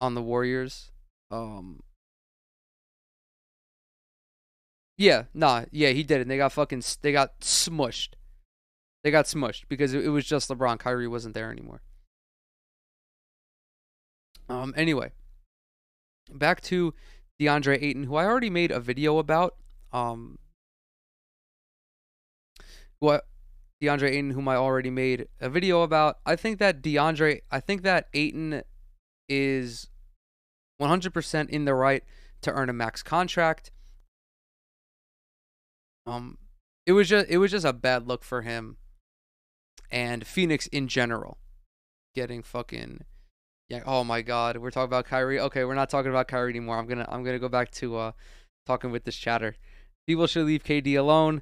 A: on the Warriors. Um Yeah, nah, yeah, he did it. And they got fucking they got smushed. They got smushed because it, it was just LeBron. Kyrie wasn't there anymore. Um anyway, back to DeAndre Ayton, who I already made a video about. Um what DeAndre Ayton, whom I already made a video about. I think that DeAndre, I think that Ayton is 100% in the right to earn a max contract. Um, it was just it was just a bad look for him and Phoenix in general, getting fucking yeah. Oh my God, we're talking about Kyrie. Okay, we're not talking about Kyrie anymore. I'm gonna I'm gonna go back to uh talking with this chatter. People should leave KD alone.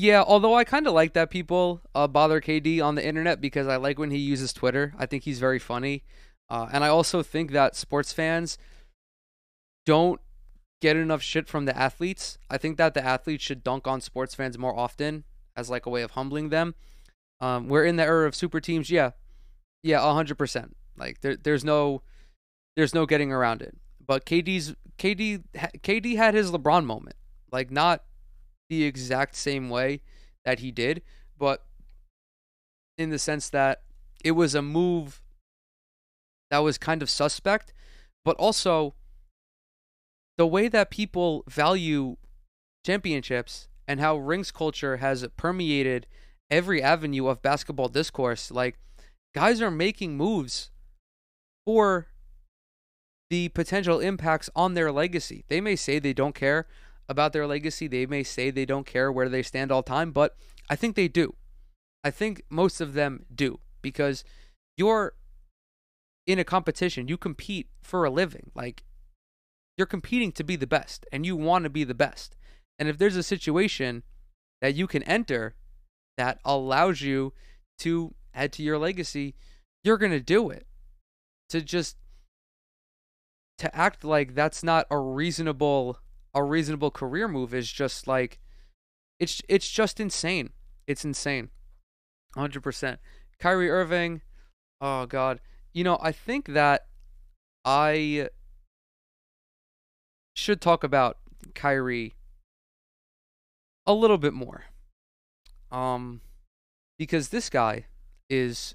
A: Yeah, although I kind of like that people uh, bother KD on the internet because I like when he uses Twitter. I think he's very funny. Uh, and I also think that sports fans don't get enough shit from the athletes. I think that the athletes should dunk on sports fans more often as like a way of humbling them. Um, we're in the era of super teams. Yeah, yeah, hundred percent. Like there, there's no, there's no getting around it. But KD's KD KD had his LeBron moment. Like not the exact same way that he did, but in the sense that it was a move that was kind of suspect, but also the way that people value championships and how rings culture has permeated every avenue of basketball discourse. Like, guys are making moves for the potential impacts on their legacy. They may say they don't care about their legacy. They may say they don't care where they stand all time, but I think they do. I think most of them do because you're in a competition. You compete for a living. Like you're competing to be the best and you want to be the best. And if there's a situation that you can enter that allows you to add to your legacy, you're going to do it. To just to act like that's not a reasonable a reasonable career move is just like it's it's just insane. It's insane. 100%. Kyrie Irving, oh god. You know, I think that I should talk about Kyrie a little bit more. Um because this guy is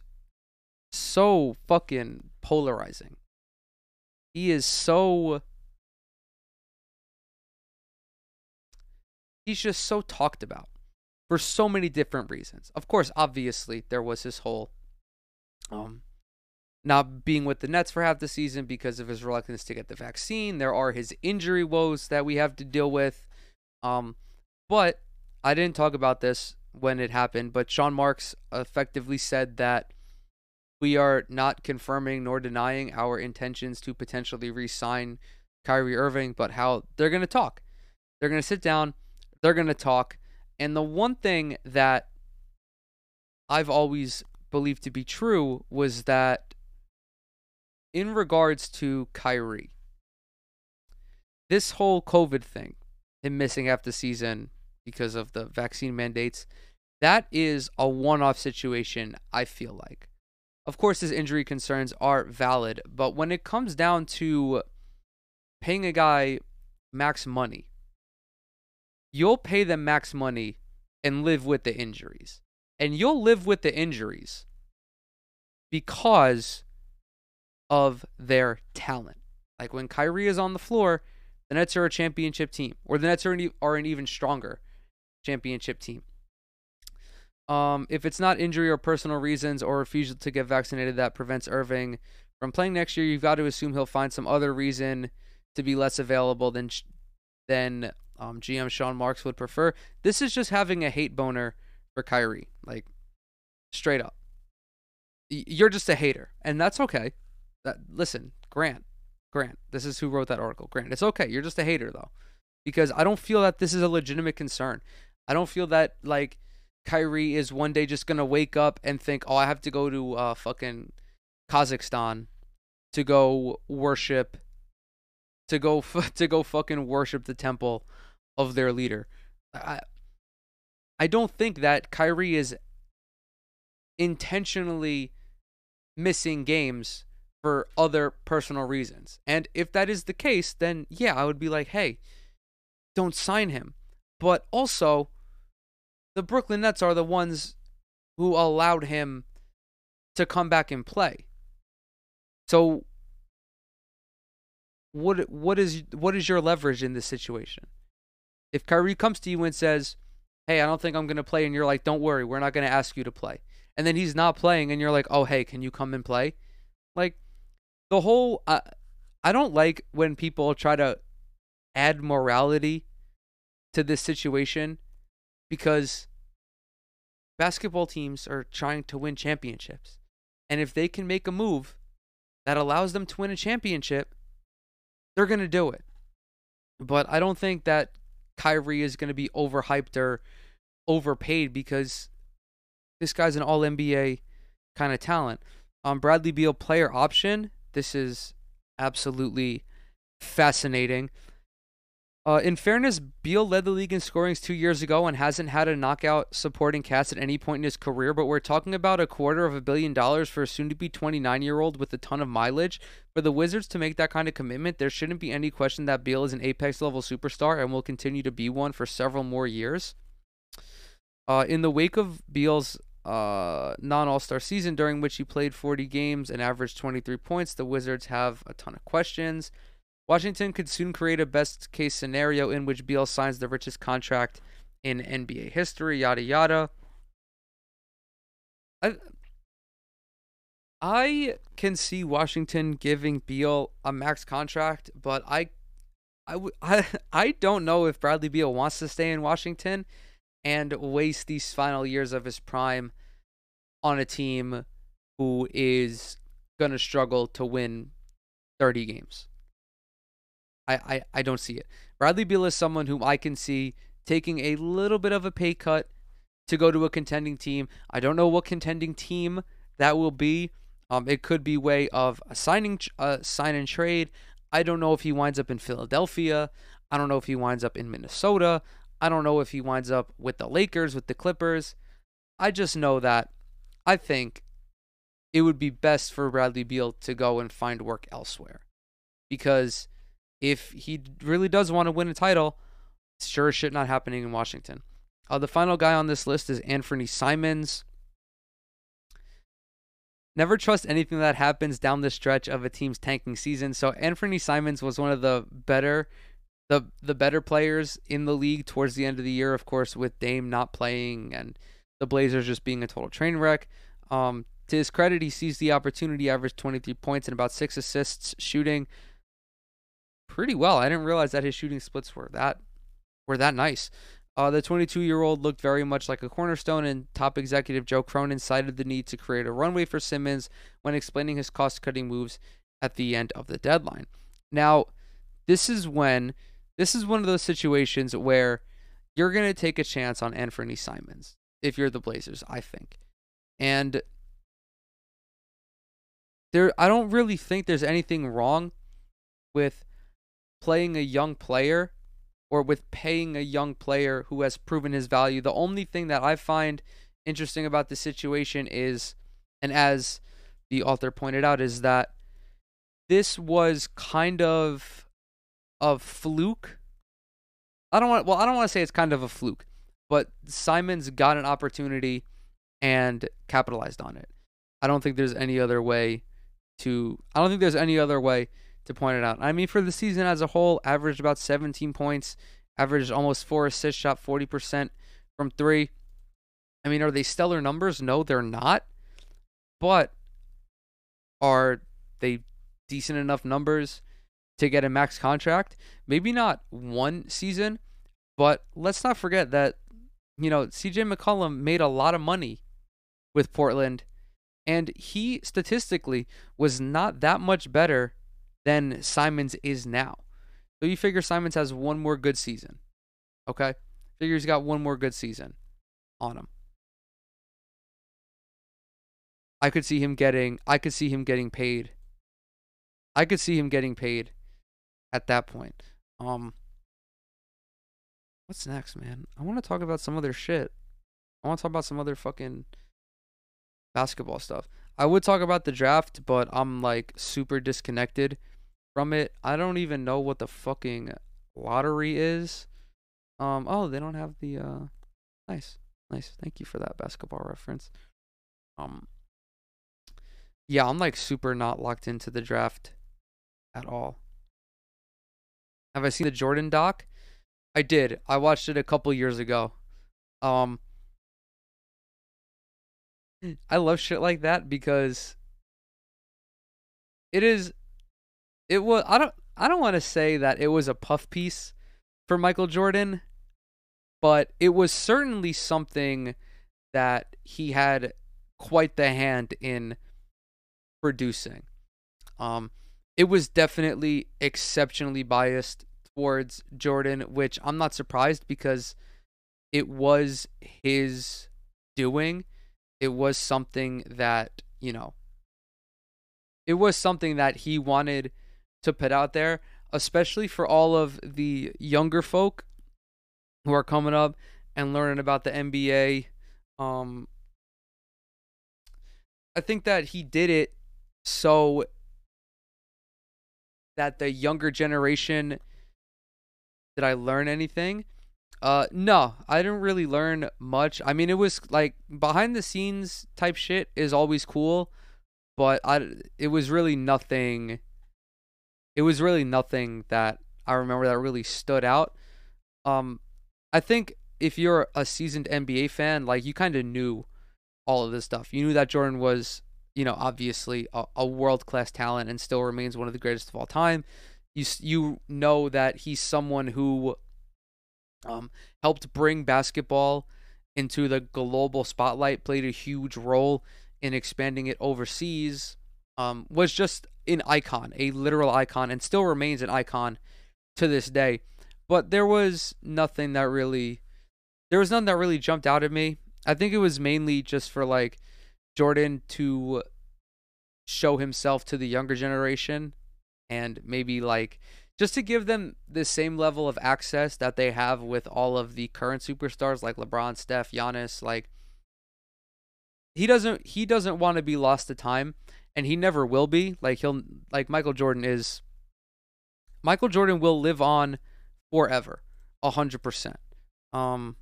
A: so fucking polarizing. He is so he's just so talked about for so many different reasons. Of course, obviously, there was his whole um, not being with the Nets for half the season because of his reluctance to get the vaccine. There are his injury woes that we have to deal with. Um, but I didn't talk about this when it happened, but Sean Marks effectively said that we are not confirming nor denying our intentions to potentially re sign Kyrie Irving, but how they're going to talk. They're going to sit down they're going to talk. And the one thing that I've always believed to be true was that in regards to Kyrie, this whole COVID thing, him missing half the season, because of the vaccine mandates. That is a one off situation, I feel like. Of course, his injury concerns are valid, but when it comes down to paying a guy max money, you'll pay them max money and live with the injuries. And you'll live with the injuries because of their talent. Like when Kyrie is on the floor, the Nets are a championship team, or the Nets are an, are an even stronger championship team. Um, if it's not injury or personal reasons or refusal to get vaccinated that prevents Irving from playing next year, you've got to assume he'll find some other reason to be less available than than um, GM Sean Marks would prefer. This is just having a hate boner for Kyrie, like straight up. You're just a hater, and that's okay. That listen, Grant, Grant. This is who wrote that article. Grant, it's okay. You're just a hater though, because I don't feel that this is a legitimate concern. I don't feel that like Kyrie is one day just gonna wake up and think, oh, I have to go to uh, fucking Kazakhstan to go worship, to go to go fucking worship the temple of their leader. I I don't think that Kyrie is intentionally missing games for other personal reasons. And if that is the case, then yeah, I would be like, hey, don't sign him. But also, the Brooklyn Nets are the ones who allowed him to come back and play. So what what is what is your leverage in this situation? If Kyrie comes to you and says, "Hey, I don't think I'm going to play," and you're like, "Don't worry, we're not going to ask you to play," and then he's not playing, and you're like, "Oh, hey, can you come and play?" Like the whole, uh, I don't like when people try to add morality to this situation because basketball teams are trying to win championships. And if they can make a move that allows them to win a championship, they're going to do it. But I don't think that Kyrie is going to be overhyped or overpaid because this guy's an all NBA kind of talent. Um, Bradley Beal player option. This is absolutely fascinating. Uh, in fairness, Beal led the league in scorings two years ago and hasn't had a knockout supporting cast at any point in his career. But we're talking about a quarter of a billion dollars for a soon to be 29 year old with a ton of mileage. For the Wizards to make that kind of commitment, there shouldn't be any question that Beal is an apex level superstar and will continue to be one for several more years. Uh, in the wake of Beal's uh, non All Star season, during which he played 40 games and averaged 23 points, the Wizards have a ton of questions. Washington could soon create a best case scenario in which Beal signs the richest contract in NBA history, yada yada. I, I can see Washington giving Beal a max contract, but I, I, I, I don't know if Bradley Beal wants to stay in Washington and waste these final years of his prime on a team who is going to struggle to win 30 games. I, I, I don't see it. Bradley Beal is someone whom I can see taking a little bit of a pay cut to go to a contending team. I don't know what contending team that will be. Um, it could be way of a signing, uh, sign and trade. I don't know if he winds up in Philadelphia. I don't know if he winds up in Minnesota. I don't know if he winds up with the Lakers, with the Clippers. I just know that I think it would be best for Bradley Beal to go and find work elsewhere because if he really does want to win a title, sure as shit not happening in Washington. Uh, the final guy on this list is Anthony Simons. Never trust anything that happens down the stretch of a team's tanking season. So Anthony Simons was one of the better the the better players in the league towards the end of the year, of course, with Dame not playing and the Blazers just being a total train wreck. Um, to his credit, he seized the opportunity, averaged 23 points and about six assists, shooting pretty well. I didn't realize that his shooting splits were that were that nice. Uh, the 22 year old looked very much like a cornerstone, and top executive Joe Cronin cited the need to create a runway for Simons when explaining his cost cutting moves at the end of the deadline. Now, this is when this is one of those situations where you're going to take a chance on Anthony Simons if you're the Blazers, I think. And there I don't really think there's anything wrong with playing a young player or with paying a young player who has proven his value. The only thing that I find interesting about the situation is, and as the author pointed out, is that this was kind of a fluke. I don't want well, I don't want to say it's kind of a fluke, but Simons got an opportunity and capitalized on it. I don't think there's any other way to I don't think there's any other way to point it out. I mean for the season as a whole, averaged about 17 points, averaged almost 4 assists, shot 40% from 3. I mean, are they stellar numbers? No, they're not. But are they decent enough numbers to get a max contract? Maybe not one season, but let's not forget that you know, CJ McCollum made a lot of money with Portland and he statistically was not that much better than Simons is now. So you figure Simons has one more good season. Okay? Figure he's got one more good season on him. I could see him getting I could see him getting paid. I could see him getting paid at that point. Um What's next, man? I want to talk about some other shit. I want to talk about some other fucking basketball stuff. I would talk about the draft, but I'm like super disconnected from it. I don't even know what the fucking lottery is. Um oh, they don't have the uh nice. Nice. Thank you for that basketball reference. Um Yeah, I'm like super not locked into the draft at all. Have I seen the Jordan doc? I did. I watched it a couple years ago. Um I love shit like that because it is it was I don't I don't want to say that it was a puff piece for Michael Jordan, but it was certainly something that he had quite the hand in producing. Um it was definitely exceptionally biased towards Jordan, which I'm not surprised because it was his doing. It was something that, you know, it was something that he wanted to put out there, especially for all of the younger folk who are coming up and learning about the NBA. Um, I think that he did it so that the younger generation did I learn anything? Uh, no, I didn't really learn much. I mean, it was like behind the scenes type shit is always cool, but I it was really nothing. It was really nothing that I remember that really stood out. Um, I think if you're a seasoned NBA fan, like you kind of knew all of this stuff. You knew that Jordan was, you know, obviously a, a world class talent and still remains one of the greatest of all time you you know that he's someone who um, helped bring basketball into the global spotlight, played a huge role in expanding it overseas, um, was just an icon, a literal icon, and still remains an icon to this day. But there was nothing that really, there was nothing that really jumped out at me. I think it was mainly just for like Jordan to show himself to the younger generation and maybe like just to give them the same level of access that they have with all of the current superstars like LeBron, Steph, Giannis, like he doesn't he doesn't want to be lost to time and he never will be. Like he'll like Michael Jordan is Michael Jordan will live on forever. a hundred percent. Um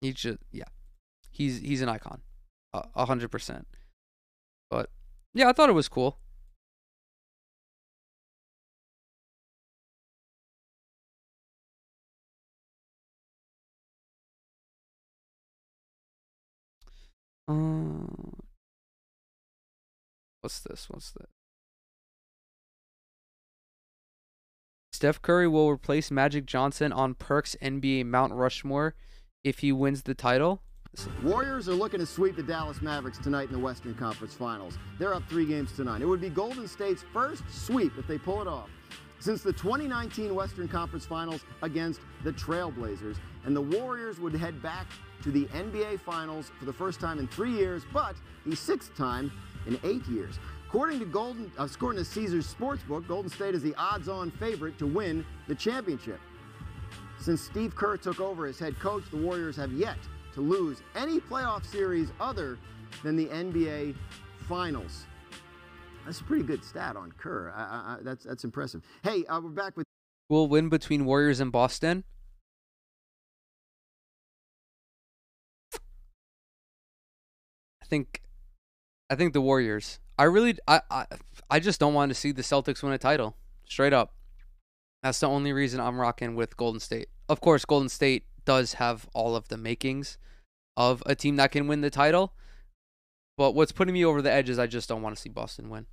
A: he just yeah. He's he's an icon. A hundred percent. But yeah, I thought it was cool. Uh, what's this? What's that? Steph Curry will replace Magic Johnson on Perk's NBA Mount Rushmore if he wins the title.
B: Warriors are looking to sweep the Dallas Mavericks tonight in the Western Conference Finals. They're up three games tonight. It would be Golden State's first sweep if they pull it off since the 2019 Western Conference Finals against the Trailblazers. And the Warriors would head back to the NBA Finals for the first time in three years, but the sixth time in eight years. According to Golden, uh, according to Caesars Sportsbook, Golden State is the odds-on favorite to win the championship. Since Steve Kerr took over as head coach, the Warriors have yet to lose any playoff series other than the NBA Finals. That's a pretty good stat on Kerr. I, I, that's that's impressive. Hey, uh, we're back with.
A: Will win between Warriors and Boston. I think, I think the Warriors. I really, I, I, I just don't want to see the Celtics win a title. Straight up. That's the only reason I'm rocking with Golden State. Of course, Golden State does have all of the makings of a team that can win the title. But what's putting me over the edge is I just don't want to see Boston win.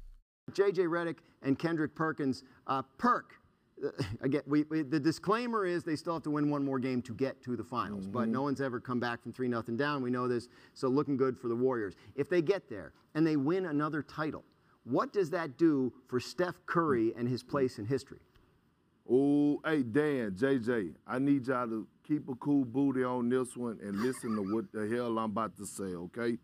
B: JJ Redick and Kendrick Perkins. Uh, Perk, again, we, we, the disclaimer is they still have to win one more game to get to the finals, mm-hmm. but no one's ever come back from 3 nothing down. We know this, so looking good for the Warriors. If they get there and they win another title, what does that do for Steph Curry and his place in history?
C: Oh, hey, Dan, JJ, I need y'all to keep a cool booty on this one and listen to what the hell I'm about to say, okay?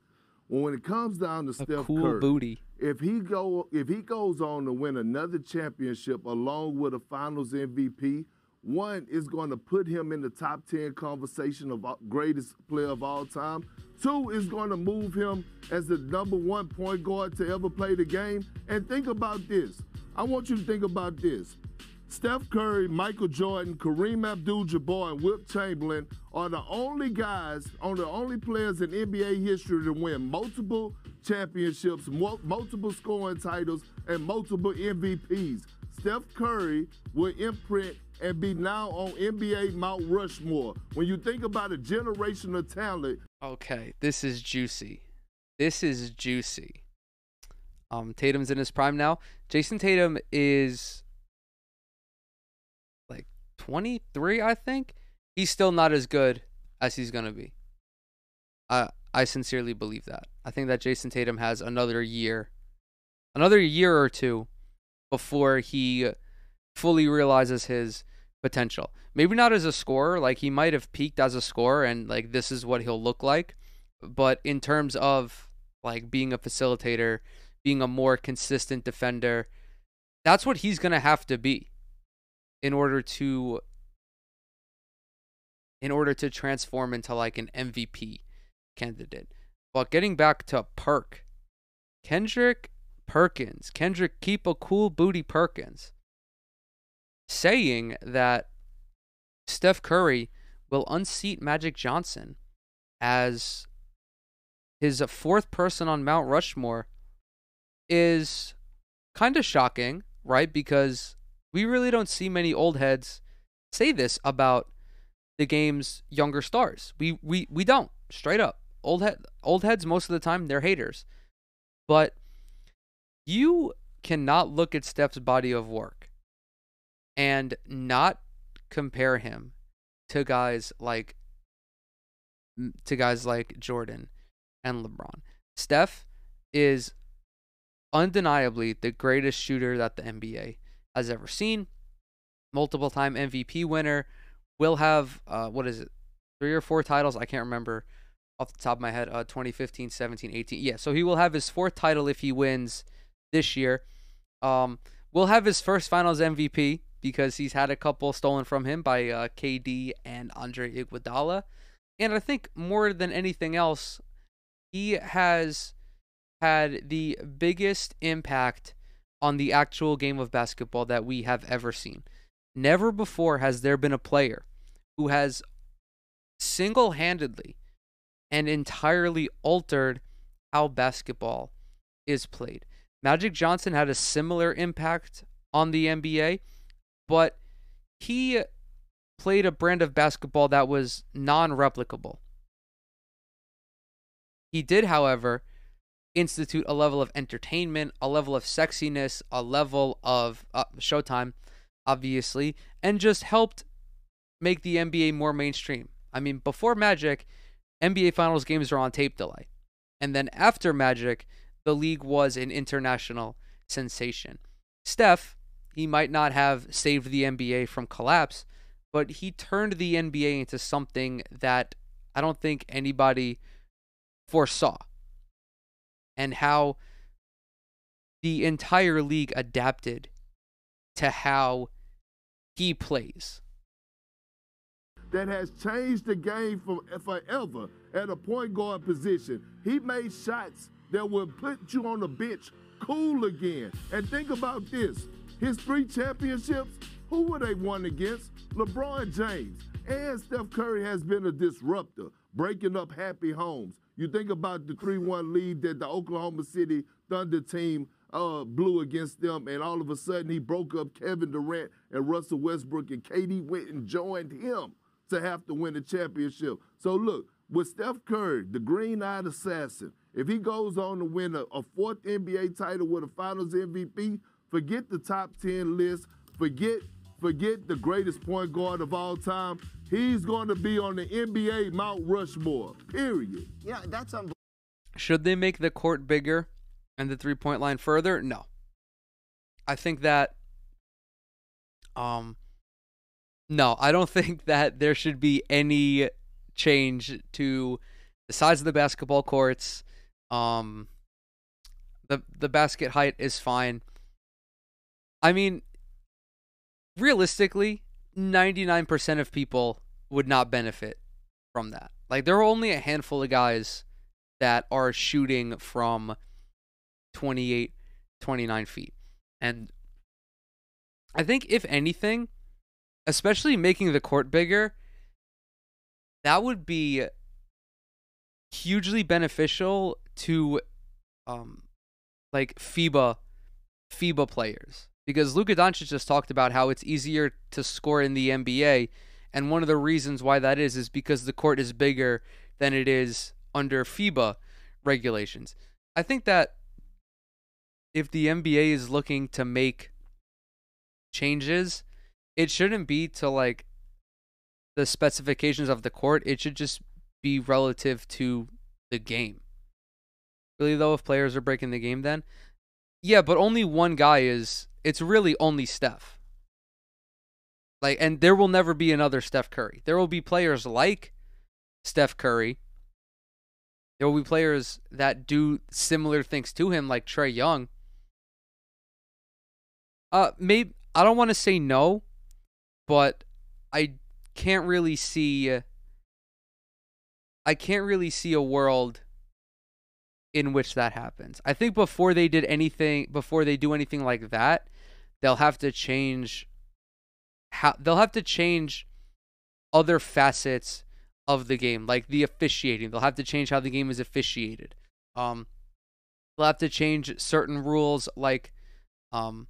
C: When it comes down to
A: a
C: Steph
A: cool
C: Curry,
A: booty.
C: if he go if he goes on to win another championship along with a Finals MVP, one is going to put him in the top ten conversation of greatest player of all time. Two is going to move him as the number one point guard to ever play the game. And think about this. I want you to think about this. Steph Curry, Michael Jordan, Kareem Abdul-Jabbar, and Wilt Chamberlain are the only guys, on the only players in NBA history to win multiple championships, multiple scoring titles, and multiple MVPs. Steph Curry will imprint and be now on NBA Mount Rushmore. When you think about a generation of talent.
A: Okay, this is juicy. This is juicy. Um, Tatum's in his prime now. Jayson Tatum is 23, I think, he's still not as good as he's going to be. I I sincerely believe that. I think that Jayson Tatum has another year, another year or two before he fully realizes his potential. Maybe not as a scorer, like he might have peaked as a scorer and like this is what he'll look like, but in terms of like being a facilitator, being a more consistent defender, that's what he's going to have to be in order to in order to transform into like an MVP candidate. But getting back to Perk, Kendrick Perkins, Kendrick keep a cool booty Perkins, saying that Steph Curry will unseat Magic Johnson as his fourth person on Mount Rushmore is kind of shocking, right? Because we really don't see many old heads say this about the game's younger stars. We we we don't straight up. Old head old heads most of the time they're haters. But you cannot look at Steph's body of work and not compare him to guys like to guys like Jordan and LeBron. Steph is undeniably the greatest shooter that the NBA has ever seen. Multiple time MVP winner. Will have, uh, what is it, three or four titles? I can't remember off the top of my head. Uh, 2015, 17, 18. Yeah, so he will have his fourth title if he wins this year. Um, will have his first finals MVP because he's had a couple stolen from him by uh, KD and Andre Iguodala. And I think more than anything else, he has had the biggest impact on the actual game of basketball that we have ever seen. Never before has there been a player who has single handedly and entirely altered how basketball is played. Magic Johnson had a similar impact on the NBA, but he played a brand of basketball that was non replicable. He did, however, institute a level of entertainment, a level of sexiness, a level of uh, showtime, obviously, and just helped make the NBA more mainstream. I mean, before Magic, NBA Finals games were on tape delay. And then after Magic, the league was an international sensation. Steph, he might not have saved the NBA from collapse, but he turned the NBA into something that I don't think anybody foresaw and how the entire league adapted to how he plays.
C: That has changed the game for, forever at a point guard position. He made shots that would put you on the bench cool again. And think about this his three championships, who were they won against? LeBron James. And Steph Curry has been a disruptor, breaking up happy homes. You think about the 3 1 lead that the Oklahoma City Thunder team uh, blew against them, and all of a sudden he broke up Kevin Durant and Russell Westbrook, and KD went and joined him to have to win the championship. So look, with Steph Curry, the green-eyed assassin, if he goes on to win a, a fourth NBA title with a Finals MVP, forget the top 10 list, forget forget the greatest point guard of all time. He's going to be on the NBA Mount Rushmore. Period.
B: Yeah, that's unbelievable.
A: Should they make the court bigger and the three point line further? No. I think that um no, I don't think that there should be any change to the size of the basketball courts. Um the the basket height is fine. I mean realistically, 99% of people would not benefit from that. Like there are only a handful of guys that are shooting from 28 29 feet. And I think if anything, especially making the court bigger, that would be hugely beneficial to um like FIBA FIBA players because Luka Doncic just talked about how it's easier to score in the NBA and one of the reasons why that is is because the court is bigger than it is under FIBA regulations. I think that if the NBA is looking to make changes, it shouldn't be to like the specifications of the court. It should just be relative to the game. Really though, if players are breaking the game then? Yeah, but only one guy is it's really only Steph. Like and there will never be another Steph Curry. There will be players like Steph Curry. There will be players that do similar things to him like Trae Young. Uh maybe I don't want to say no, but I can't really see I can't really see a world in which that happens. I think before they did anything before they do anything like that, they'll have to change how they'll have to change other facets of the game, like the officiating. They'll have to change how the game is officiated. Um they'll have to change certain rules like um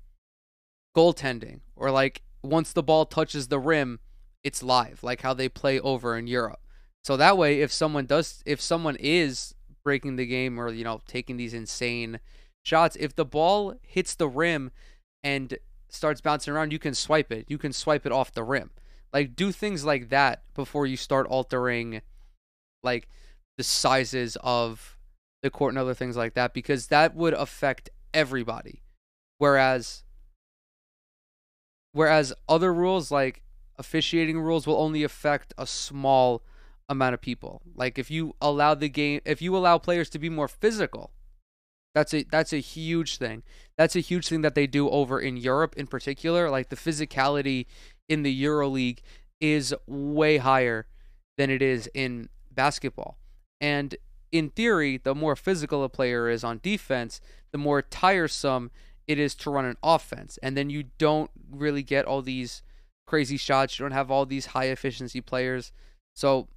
A: goaltending or like once the ball touches the rim, it's live, like how they play over in Europe. So that way if someone does if someone is breaking the game or you know taking these insane shots, if the ball hits the rim and starts bouncing around, you can swipe it. You can swipe it off the rim. Like do things like that before you start altering like the sizes of the court and other things like that because that would affect everybody. Whereas whereas other rules like officiating rules will only affect a small amount of people. Like if you allow the game if you allow players to be more physical, that's a that's a huge thing. That's a huge thing that they do over in Europe in particular. Like the physicality in the EuroLeague is way higher than it is in basketball. And in theory, the more physical a player is on defense, the more tiresome it is to run an offense. And then you don't really get all these crazy shots. You don't have all these high efficiency players. So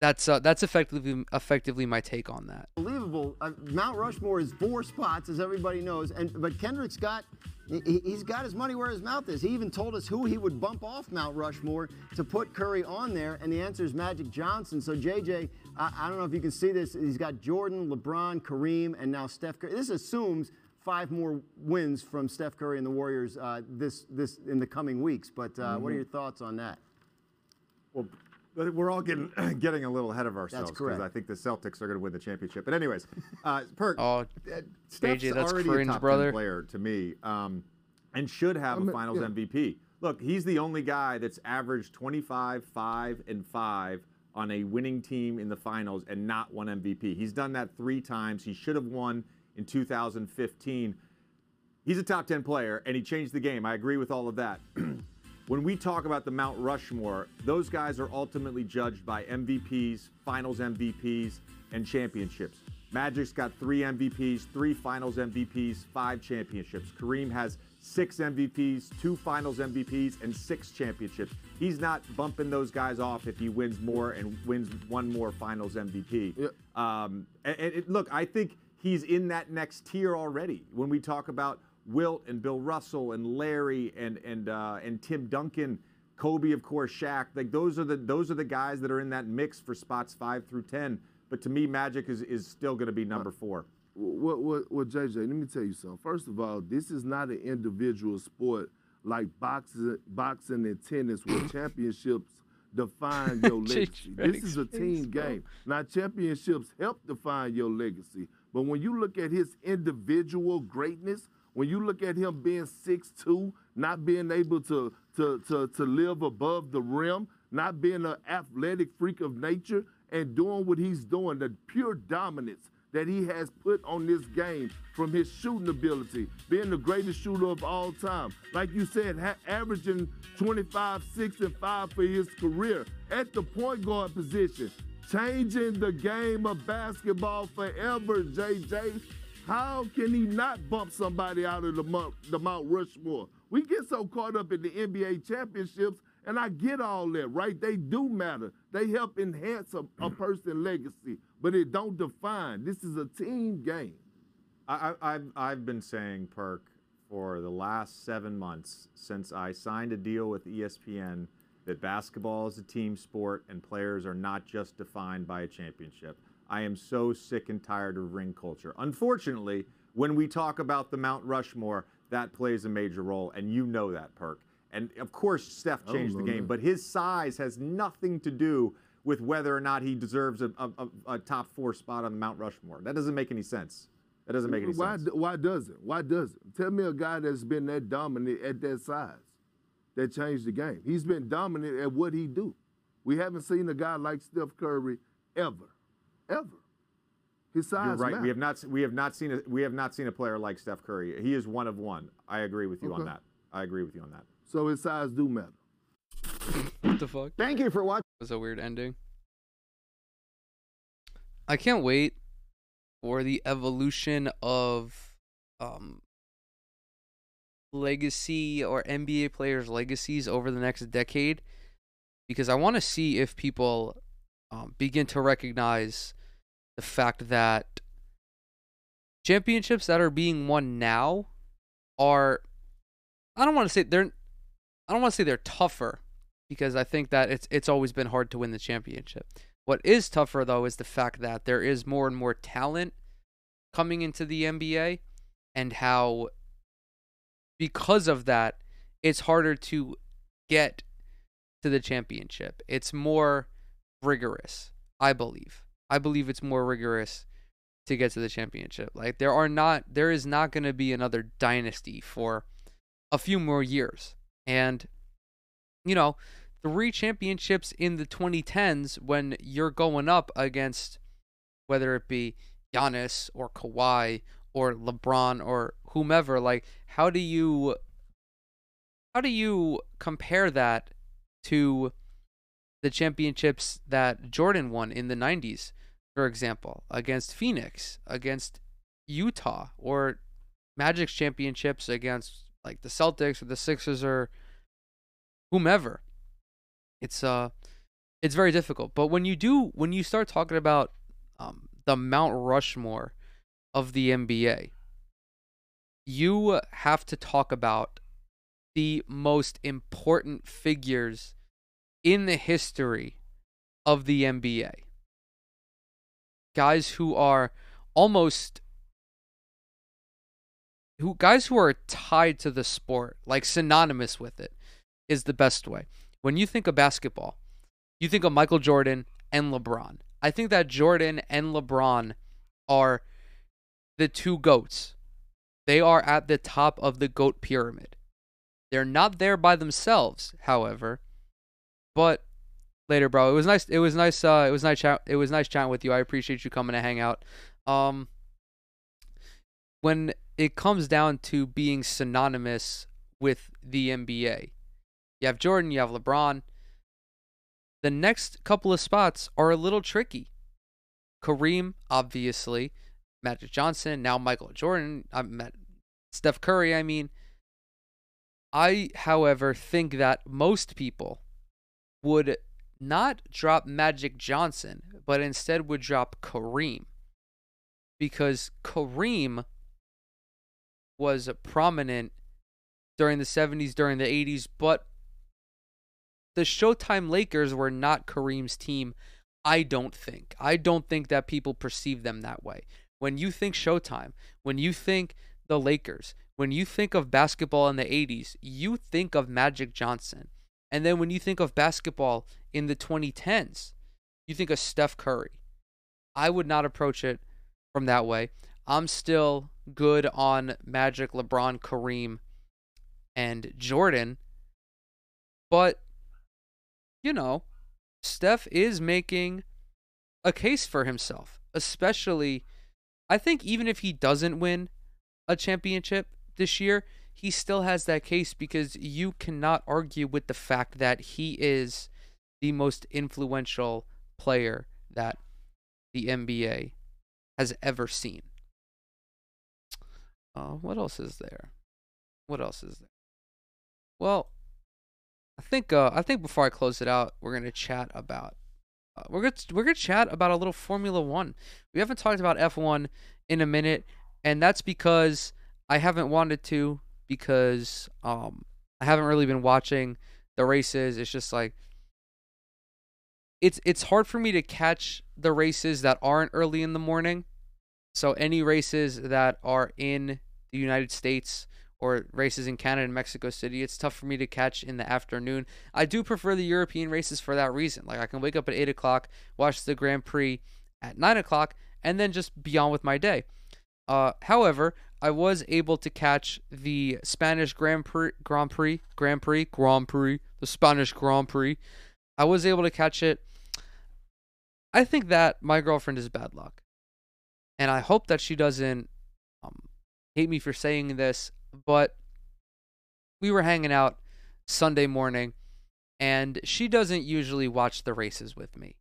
A: that's uh, that's effectively effectively my take on that.
B: Unbelievable. Uh, Mount Rushmore is four spots, as everybody knows, and but Kendrick's got he, has got his money where his mouth is. He even told us who he would bump off Mount Rushmore to put Curry on there, and the answer is Magic Johnson. So JJ, I, I don't know if you can see this. He's got Jordan, LeBron, Kareem, and now Steph Curry. This assumes five more wins from Steph Curry and the Warriors uh, this this in the coming weeks. But uh, mm-hmm. what are mm-hmm. your thoughts on that?
D: Well, we're all getting getting a little ahead of ourselves because I think the Celtics are going to win the championship. But anyways, uh, Perk.
A: oh,
D: uh, Steph's
A: AJ, that's
D: already
A: cringe,
D: a top
A: brother.
D: player to me, um, and should have I'm, a Finals yeah. MVP. Look, he's the only guy that's averaged 25, 5, and 5 on a winning team in the finals and not won MVP. He's done that three times. He should have won in 2015. He's a top 10 player and he changed the game. I agree with all of that. when we talk about the Mount Rushmore, those guys are ultimately judged by MVPs, finals MVPs, and championships. Magic's got three MVPs, three finals MVPs, five championships. Kareem has six MVPs, two finals MVPs, and six championships. He's not bumping those guys off if he wins more and wins one more finals MVP. Yep. Um, and, and look, I think he's in that next tier already. When we talk about Wilt and Bill Russell and Larry and and uh, and Tim Duncan, Kobe, of course, Shaq. Like those are the those are the guys that are in that mix for spots five through ten. But to me, Magic is, is still going to be number four.
C: What, what, what, JJ, let me tell you something. First of all, this is not an individual sport like boxing, boxing and tennis where championships define your legacy. this is a team game. Now, championships help define your legacy. But when you look at his individual greatness, when you look at him being 6'2", not being able to, to, to, to live above the rim, not being an athletic freak of nature, and doing what he's doing, the pure dominance that he has put on this game from his shooting ability, being the greatest shooter of all time. Like you said, ha- averaging 25, 6, and 5 for his career at the point guard position, changing the game of basketball forever, JJ. How can he not bump somebody out of the Mount, the Mount Rushmore? We get so caught up in the NBA championships and I get all that, right? They do matter. They help enhance a, a person's legacy, but it don't define. This is a team game.
D: I, have I've been saying, Perk, for the last seven months since I signed a deal with ESPN that basketball is a team sport and players are not just defined by a championship. I am so sick and tired of ring culture. Unfortunately, when we talk about the Mount Rushmore, that plays a major role, and you know that, Perk. And of course, Steph oh, changed the game, but his size has nothing to do with whether or not he deserves a, a, a, top four spot on the Mount Rushmore. That doesn't make any sense. That doesn't make any
C: why,
D: sense.
C: Why does it? Why does it? Tell me a guy that's been that dominant at that size that changed the game. He's been dominant at what he do. We haven't seen a guy like Steph Curry ever, ever. His size.
D: You're right.
C: Matters.
D: We have not. We have not seen. A, we have not seen a player like Steph Curry. He is one of one. I agree with you okay. on that. I agree with you on that.
C: So his size do matter.
A: what the fuck?
B: Thank you for watching.
A: That was a weird ending. I can't wait for the evolution of um legacy or NBA players' legacies over the next decade because I want to see if people um, begin to recognize the fact that championships that are being won now are I don't want to say they're I don't want to say they're tougher because I think that it's it's always been hard to win the championship. What is tougher though is the fact that there is more and more talent coming into the NBA and how because of that it's harder to get to the championship. It's more rigorous, I believe. I believe it's more rigorous to get to the championship. Like there are not there is not going to be another dynasty for a few more years. And, you know, three championships in the 2010s when you're going up against whether it be Giannis or Kawhi or LeBron or whomever, like, how do you. How do you compare that to the championships that Jordan won in the 90s, for example, against Phoenix, against Utah, or Magic's championships against like the Celtics or the Sixers or whomever. It's uh it's very difficult. But when you do when you start talking about um, the Mount Rushmore of the NBA, you have to talk about the most important figures in the history of the NBA. Guys who are almost who guys who are tied to the sport, like synonymous with it, is the best way. When you think of basketball, you think of Michael Jordan and LeBron. I think that Jordan and LeBron are the two goats. They are at the top of the goat pyramid. They're not there by themselves, however. But later, bro, it was nice. It was nice. Uh, it was nice. Chat, it was nice chatting with you. I appreciate you coming to hang out. Um, when it comes down to being synonymous with the NBA. You have Jordan, you have LeBron. The next couple of spots are a little tricky. Kareem, obviously, Magic Johnson, now Michael Jordan, I met Steph Curry. I mean, I, however, think that most people would not drop Magic Johnson, but instead would drop Kareem. Because Kareem was prominent during the 70s, during the 80s, but the Showtime Lakers were not Kareem's team. I don't think. I don't think that people perceive them that way. When you think Showtime, when you think the Lakers, when you think of basketball in the 80s, you think of Magic Johnson. And then when you think of basketball in the 2010s, you think of Steph Curry. I would not approach it from that way. I'm still good on Magic, LeBron, Kareem, and Jordan. But, you know, Steph is making a case for himself, especially, I think, even if he doesn't win a championship this year, he still has that case because you cannot argue with the fact that he is the most influential player that the NBA has ever seen. Uh, what else is there? What else is there? Well, I think uh, I think before I close it out, we're gonna chat about uh, we're gonna we're gonna chat about a little Formula One. We haven't talked about F one in a minute, and that's because I haven't wanted to because um I haven't really been watching the races. It's just like it's it's hard for me to catch the races that aren't early in the morning. So any races that are in the United States or races in Canada and Mexico City, it's tough for me to catch in the afternoon. I do prefer the European races for that reason. Like I can wake up at eight o'clock, watch the Grand Prix at nine o'clock, and then just be on with my day. Uh, however, I was able to catch the Spanish Grand Prix, Grand Prix, Grand Prix, Grand Prix, the Spanish Grand Prix. I was able to catch it. I think that my girlfriend is bad luck, and I hope that she doesn't um, hate me for saying this. But we were hanging out Sunday morning, and she doesn't usually watch the races with me.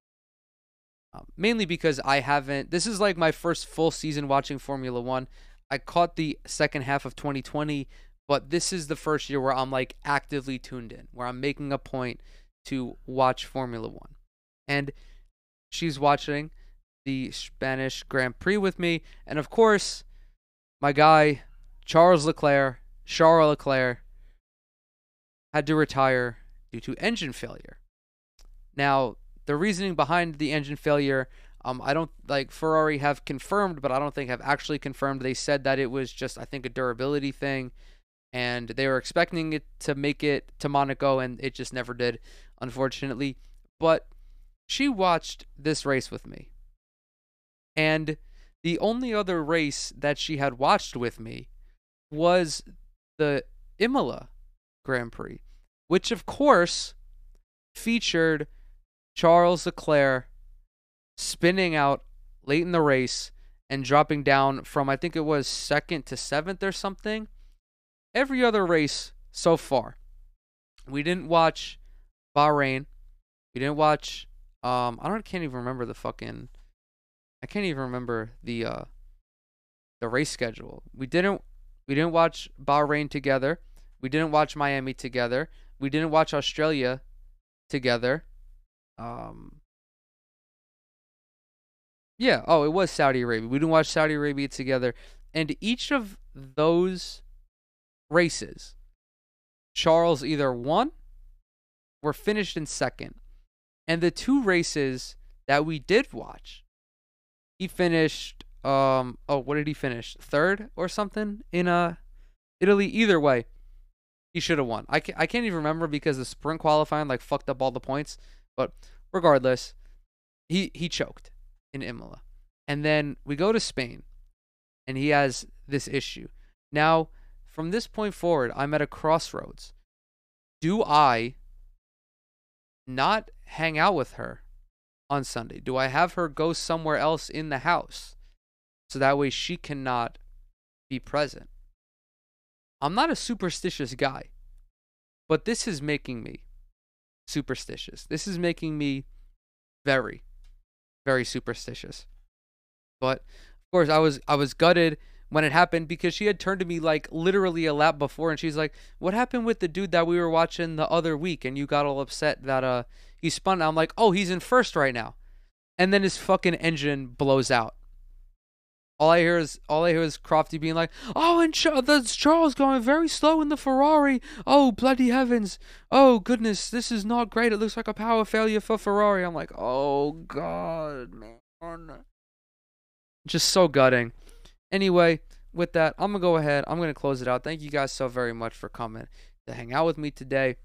A: Um, mainly because I haven't. This is like my first full season watching Formula One. I caught the second half of 2020, but this is the first year where I'm like actively tuned in, where I'm making a point to watch Formula One. And she's watching the Spanish Grand Prix with me. And of course, my guy, Charles Leclerc, Charles Leclerc, had to retire due to engine failure. Now, the reasoning behind the engine failure, um, I don't like Ferrari have confirmed, but I don't think have actually confirmed. They said that it was just, I think, a durability thing, and they were expecting it to make it to Monaco, and it just never did, unfortunately. But she watched this race with me. And the only other race that she had watched with me was the Imola Grand Prix, which of course featured Charles Leclerc spinning out late in the race and dropping down from I think it was second to seventh or something. Every other race so far, we didn't watch Bahrain. We didn't watch. Um, I don't can't even remember the fucking. I can't even remember the uh the race schedule. We didn't we didn't watch Bahrain together. We didn't watch Miami together. We didn't watch Australia together. Um, yeah. Oh, it was Saudi Arabia. We didn't watch Saudi Arabia together. And each of those races, Charles either won or finished in second. And the two races that we did watch, he finished. Um. Oh, what did he finish? Third or something in uh Italy. Either way, he should have won. I can't, I can't even remember because the sprint qualifying like fucked up all the points. But regardless, he he choked in Imola. And then we go to Spain and he has this issue. Now, from this point forward, I'm at a crossroads. Do I not hang out with her on Sunday? Do I have her go somewhere else in the house so that way she cannot be present. I'm not a superstitious guy, but this is making me superstitious. This is making me very, very superstitious. But of course, I was I was gutted when it happened because she had turned to me like literally a lap before, and she's like, "What happened with the dude that we were watching the other week?" And you got all upset that uh he spun. I'm like, "Oh, he's in first right now," and then his fucking engine blows out. All I hear is all I hear is Crofty being like, "Oh, and Ch- Charles going very slow in the Ferrari. Oh, bloody heavens! Oh goodness, this is not great. It looks like a power failure for Ferrari." I'm like, "Oh God, man!" Just so gutting. Anyway, with that, I'm gonna go ahead. I'm gonna close it out. Thank you guys so very much for coming to hang out with me today.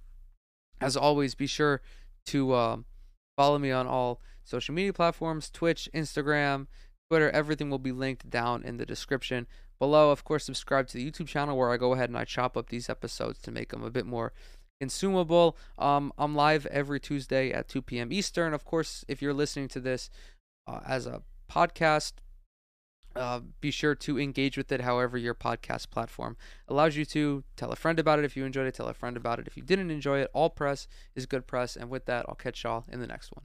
A: As always, be sure to um, follow me on all social media platforms: Twitch, Instagram. Twitter, everything will be linked down in the description below. Of course, subscribe to the YouTube channel where I go ahead and I chop up these episodes to make them a bit more consumable. Um, I'm live every Tuesday at 2 p.m. Eastern. Of course, if you're listening to this uh, as a podcast, uh, be sure to engage with it however your podcast platform allows you to. Tell a friend about it if you enjoyed it. Tell a friend about it if you didn't enjoy it. All press is good press. And with that, I'll catch y'all in the next one.